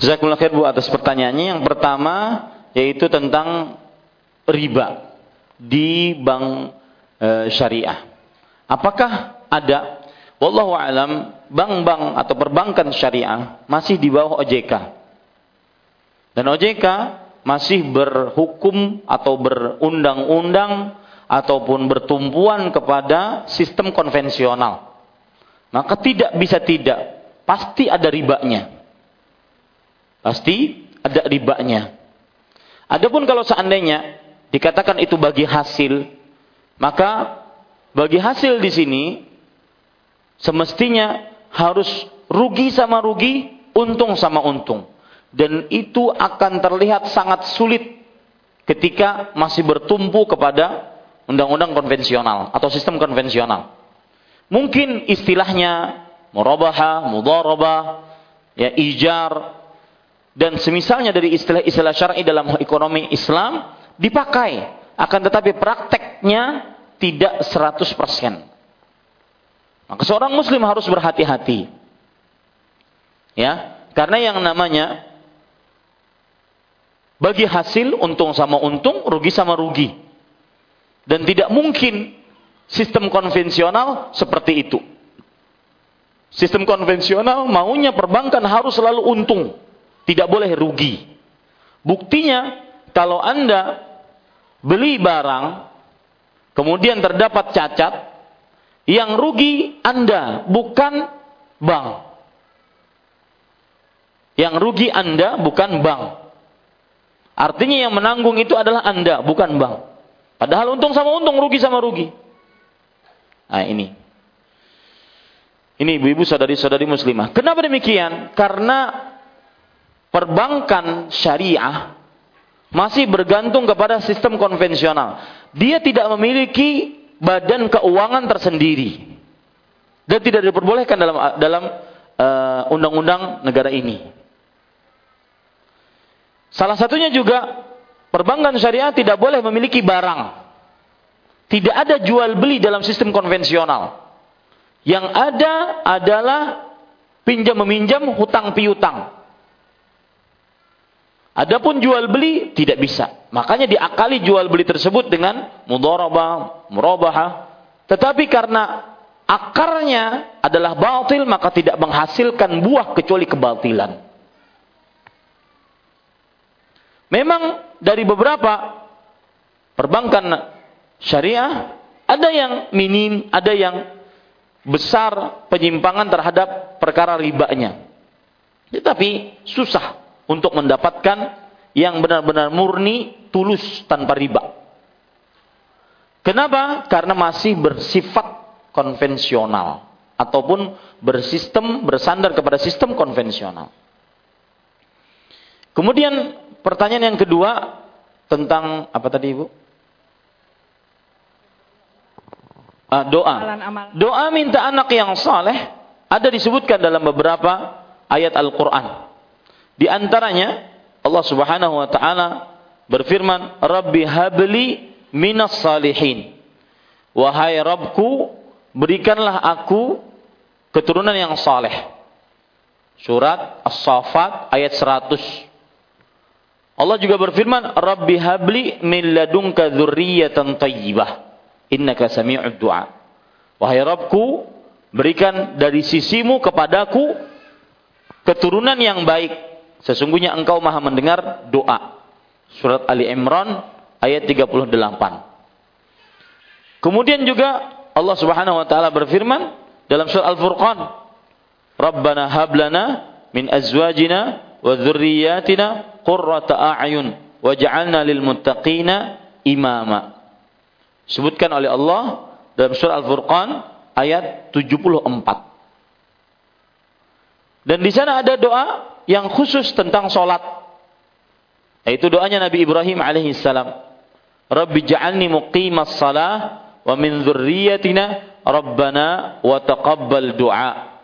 Jazakumullah khair Bu atas pertanyaannya. Yang pertama yaitu tentang riba di bank e, syariah. Apakah ada wallahu alam bank-bank atau perbankan syariah masih di bawah OJK? Dan OJK masih berhukum atau berundang-undang ataupun bertumpuan kepada sistem konvensional. Maka tidak bisa tidak, pasti ada ribanya. Pasti ada ribanya. Adapun kalau seandainya dikatakan itu bagi hasil, maka bagi hasil di sini semestinya harus rugi sama rugi, untung sama untung dan itu akan terlihat sangat sulit ketika masih bertumpu kepada undang-undang konvensional atau sistem konvensional. Mungkin istilahnya murabaha, mudharabah, ya ijar dan semisalnya dari istilah-istilah syar'i dalam ekonomi Islam dipakai, akan tetapi prakteknya tidak 100%. Maka seorang muslim harus berhati-hati. Ya, karena yang namanya bagi hasil untung sama untung, rugi sama rugi. Dan tidak mungkin sistem konvensional seperti itu. Sistem konvensional maunya perbankan harus selalu untung, tidak boleh rugi. Buktinya kalau Anda beli barang kemudian terdapat cacat, yang rugi Anda bukan bank. Yang rugi Anda bukan bank. Artinya yang menanggung itu adalah Anda, bukan bank. Padahal untung sama untung, rugi sama rugi. Nah ini. Ini ibu-ibu saudari-saudari muslimah. Kenapa demikian? Karena perbankan syariah masih bergantung kepada sistem konvensional. Dia tidak memiliki badan keuangan tersendiri. Dan tidak diperbolehkan dalam dalam uh, undang-undang negara ini. Salah satunya juga perbankan syariah tidak boleh memiliki barang. Tidak ada jual beli dalam sistem konvensional. Yang ada adalah pinjam meminjam, hutang piutang. Adapun jual beli tidak bisa. Makanya diakali jual beli tersebut dengan mudharabah, murabahah. Tetapi karena akarnya adalah batil maka tidak menghasilkan buah kecuali kebatilan. Memang dari beberapa perbankan syariah ada yang minim, ada yang besar penyimpangan terhadap perkara ribanya. Tetapi susah untuk mendapatkan yang benar-benar murni, tulus tanpa riba. Kenapa? Karena masih bersifat konvensional ataupun bersistem bersandar kepada sistem konvensional. Kemudian pertanyaan yang kedua tentang apa tadi Ibu? Ah, doa. Doa minta anak yang saleh ada disebutkan dalam beberapa ayat Al-Qur'an. Di antaranya Allah Subhanahu wa taala berfirman, "Rabbi habli minas salihin." Wahai Rabbku, berikanlah aku keturunan yang saleh. Surat As-Saffat ayat 100. Allah juga berfirman, "Rabbi habli min ladunka dzurriyyatan thayyibah, innaka sami'ud du'a." Wahai Rabbku, berikan dari sisimu kepadaku keturunan yang baik. Sesungguhnya engkau maha mendengar doa. Surat Ali Imran ayat 38. Kemudian juga Allah Subhanahu wa taala berfirman dalam surat Al-Furqan, "Rabbana hablana min azwajina wa dzurriyyatina qurrata a'yun waj'alna lil muttaqina imama. Sebutkan oleh Allah dalam surah Al-Furqan ayat 74. Dan di sana ada doa yang khusus tentang solat. Yaitu doanya Nabi Ibrahim alaihissalam. Rabbi ja'alni muqimas salah wa min dzurriyyatina Rabbana wa taqabbal du'a.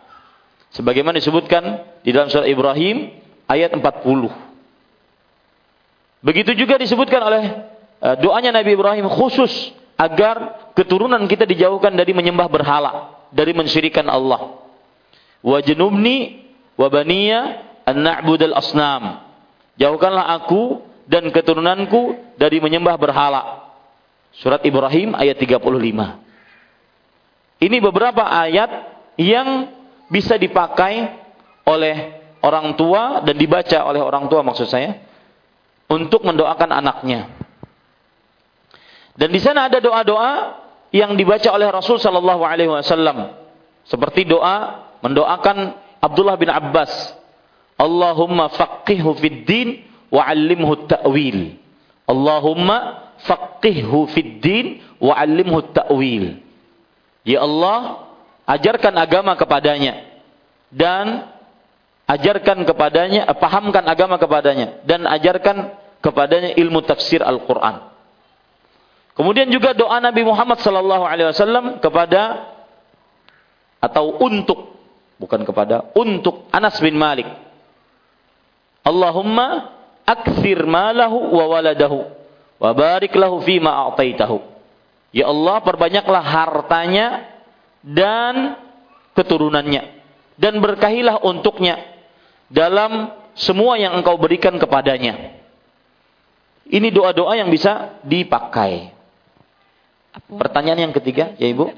Sebagaimana disebutkan di dalam surah Ibrahim ayat 40. Begitu juga disebutkan oleh uh, doanya Nabi Ibrahim khusus agar keturunan kita dijauhkan dari menyembah berhala, dari mensyirikan Allah. Wa janubni wa baniya an na'budal asnam. Jauhkanlah aku dan keturunanku dari menyembah berhala. Surat Ibrahim ayat 35. Ini beberapa ayat yang bisa dipakai oleh orang tua dan dibaca oleh orang tua maksud saya untuk mendoakan anaknya. Dan di sana ada doa-doa yang dibaca oleh Rasul Shallallahu Alaihi Wasallam, seperti doa mendoakan Abdullah bin Abbas, Allahumma faqihhu fid din wa 'allimhu ta'wil. Allahumma faqihhu fid din wa 'allimhu ta'wil. Ya Allah, ajarkan agama kepadanya dan ajarkan kepadanya, pahamkan agama kepadanya dan ajarkan kepadanya ilmu tafsir Al-Qur'an. Kemudian juga doa Nabi Muhammad sallallahu alaihi wasallam kepada atau untuk bukan kepada untuk Anas bin Malik. Allahumma akthir malahu wa waladahu wa barik lahu ma a'taitahu. Ya Allah, perbanyaklah hartanya dan keturunannya dan berkahilah untuknya dalam semua yang engkau berikan kepadanya. Ini doa-doa yang bisa dipakai. Pertanyaan yang ketiga, ya Ibu.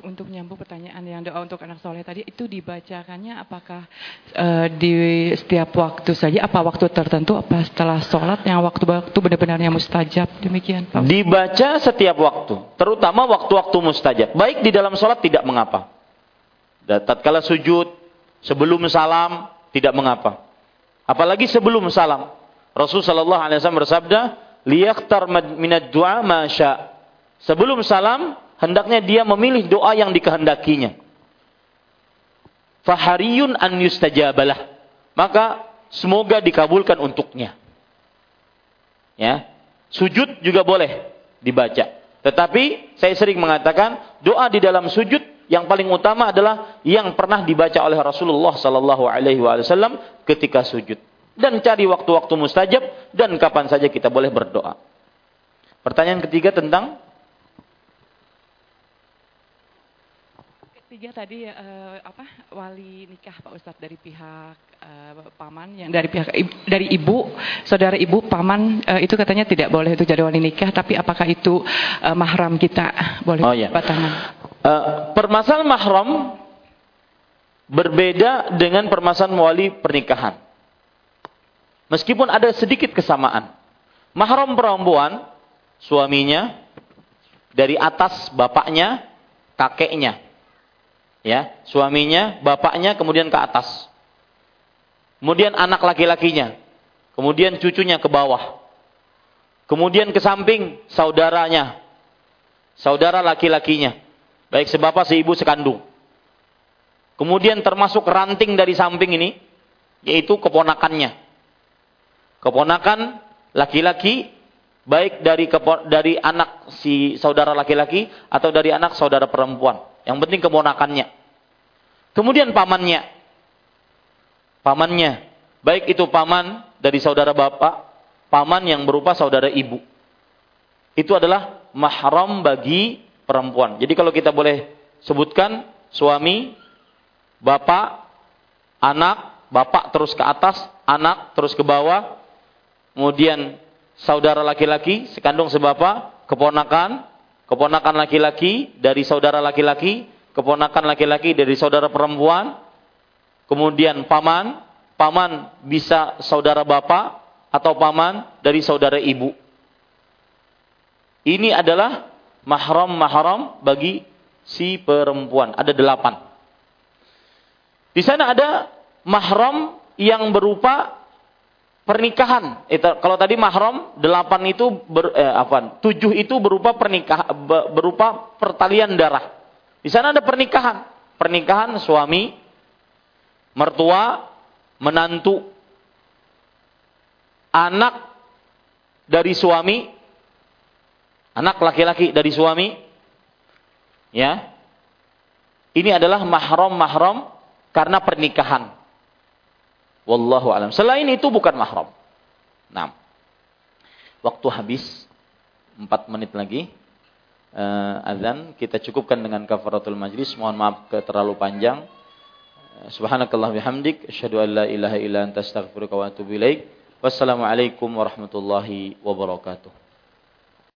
Untuk nyambung pertanyaan yang doa untuk anak soleh tadi, itu dibacakannya apakah uh, di setiap waktu saja, apa waktu tertentu, apa setelah sholat yang waktu-waktu benar-benarnya mustajab, demikian Pak? Dibaca setiap waktu, terutama waktu-waktu mustajab. Baik di dalam sholat tidak mengapa. Tatkala sujud, sebelum salam, tidak mengapa. Apalagi sebelum salam. Rasulullah Shallallahu Alaihi Wasallam bersabda, liyaktar minad du'a masya Sebelum salam, hendaknya dia memilih doa yang dikehendakinya. Fahariyun an yustajabalah. Maka semoga dikabulkan untuknya. Ya. Sujud juga boleh dibaca. Tetapi saya sering mengatakan doa di dalam sujud yang paling utama adalah yang pernah dibaca oleh Rasulullah sallallahu alaihi wasallam ketika sujud. Dan cari waktu-waktu mustajab dan kapan saja kita boleh berdoa. Pertanyaan ketiga tentang Tiga tadi uh, apa wali nikah Pak Ustadz dari pihak uh, paman yang dari pihak dari ibu saudara ibu paman uh, itu katanya tidak boleh itu jadi wali nikah tapi apakah itu uh, mahram kita boleh oh, iya. batangan? Uh, permasalahan mahram berbeda dengan permasalahan wali pernikahan. Meskipun ada sedikit kesamaan. Mahram perempuan suaminya dari atas bapaknya, kakeknya ya suaminya bapaknya kemudian ke atas. Kemudian anak laki-lakinya. Kemudian cucunya ke bawah. Kemudian ke samping saudaranya. Saudara laki-lakinya. Baik sebapak seibu sekandung. Kemudian termasuk ranting dari samping ini yaitu keponakannya. Keponakan laki-laki baik dari dari anak si saudara laki-laki atau dari anak saudara perempuan yang penting keponakannya. Kemudian pamannya. Pamannya. Baik itu paman dari saudara bapak, paman yang berupa saudara ibu. Itu adalah mahram bagi perempuan. Jadi kalau kita boleh sebutkan suami, bapak, anak, bapak terus ke atas, anak terus ke bawah, kemudian saudara laki-laki sekandung sebapa, keponakan, keponakan laki-laki dari saudara laki-laki, keponakan laki-laki dari saudara perempuan, kemudian paman, paman bisa saudara bapak atau paman dari saudara ibu. Ini adalah mahram-mahram bagi si perempuan. Ada delapan. Di sana ada mahram yang berupa pernikahan. Itu, kalau tadi mahram delapan itu ber, eh, apa? Tujuh itu berupa pernikahan berupa pertalian darah. Di sana ada pernikahan, pernikahan suami, mertua, menantu, anak dari suami, anak laki-laki dari suami, ya, Ini adalah mahram-mahram karena pernikahan. Wallahu alam. Selain itu bukan mahram. Nah, waktu habis 4 menit lagi uh, azan kita cukupkan dengan kafaratul majlis. Mohon maaf ke terlalu panjang. Subhanakallah bihamdik asyhadu an la ilaha illa anta astaghfiruka wa atubu ilaik. Wassalamualaikum warahmatullahi wabarakatuh.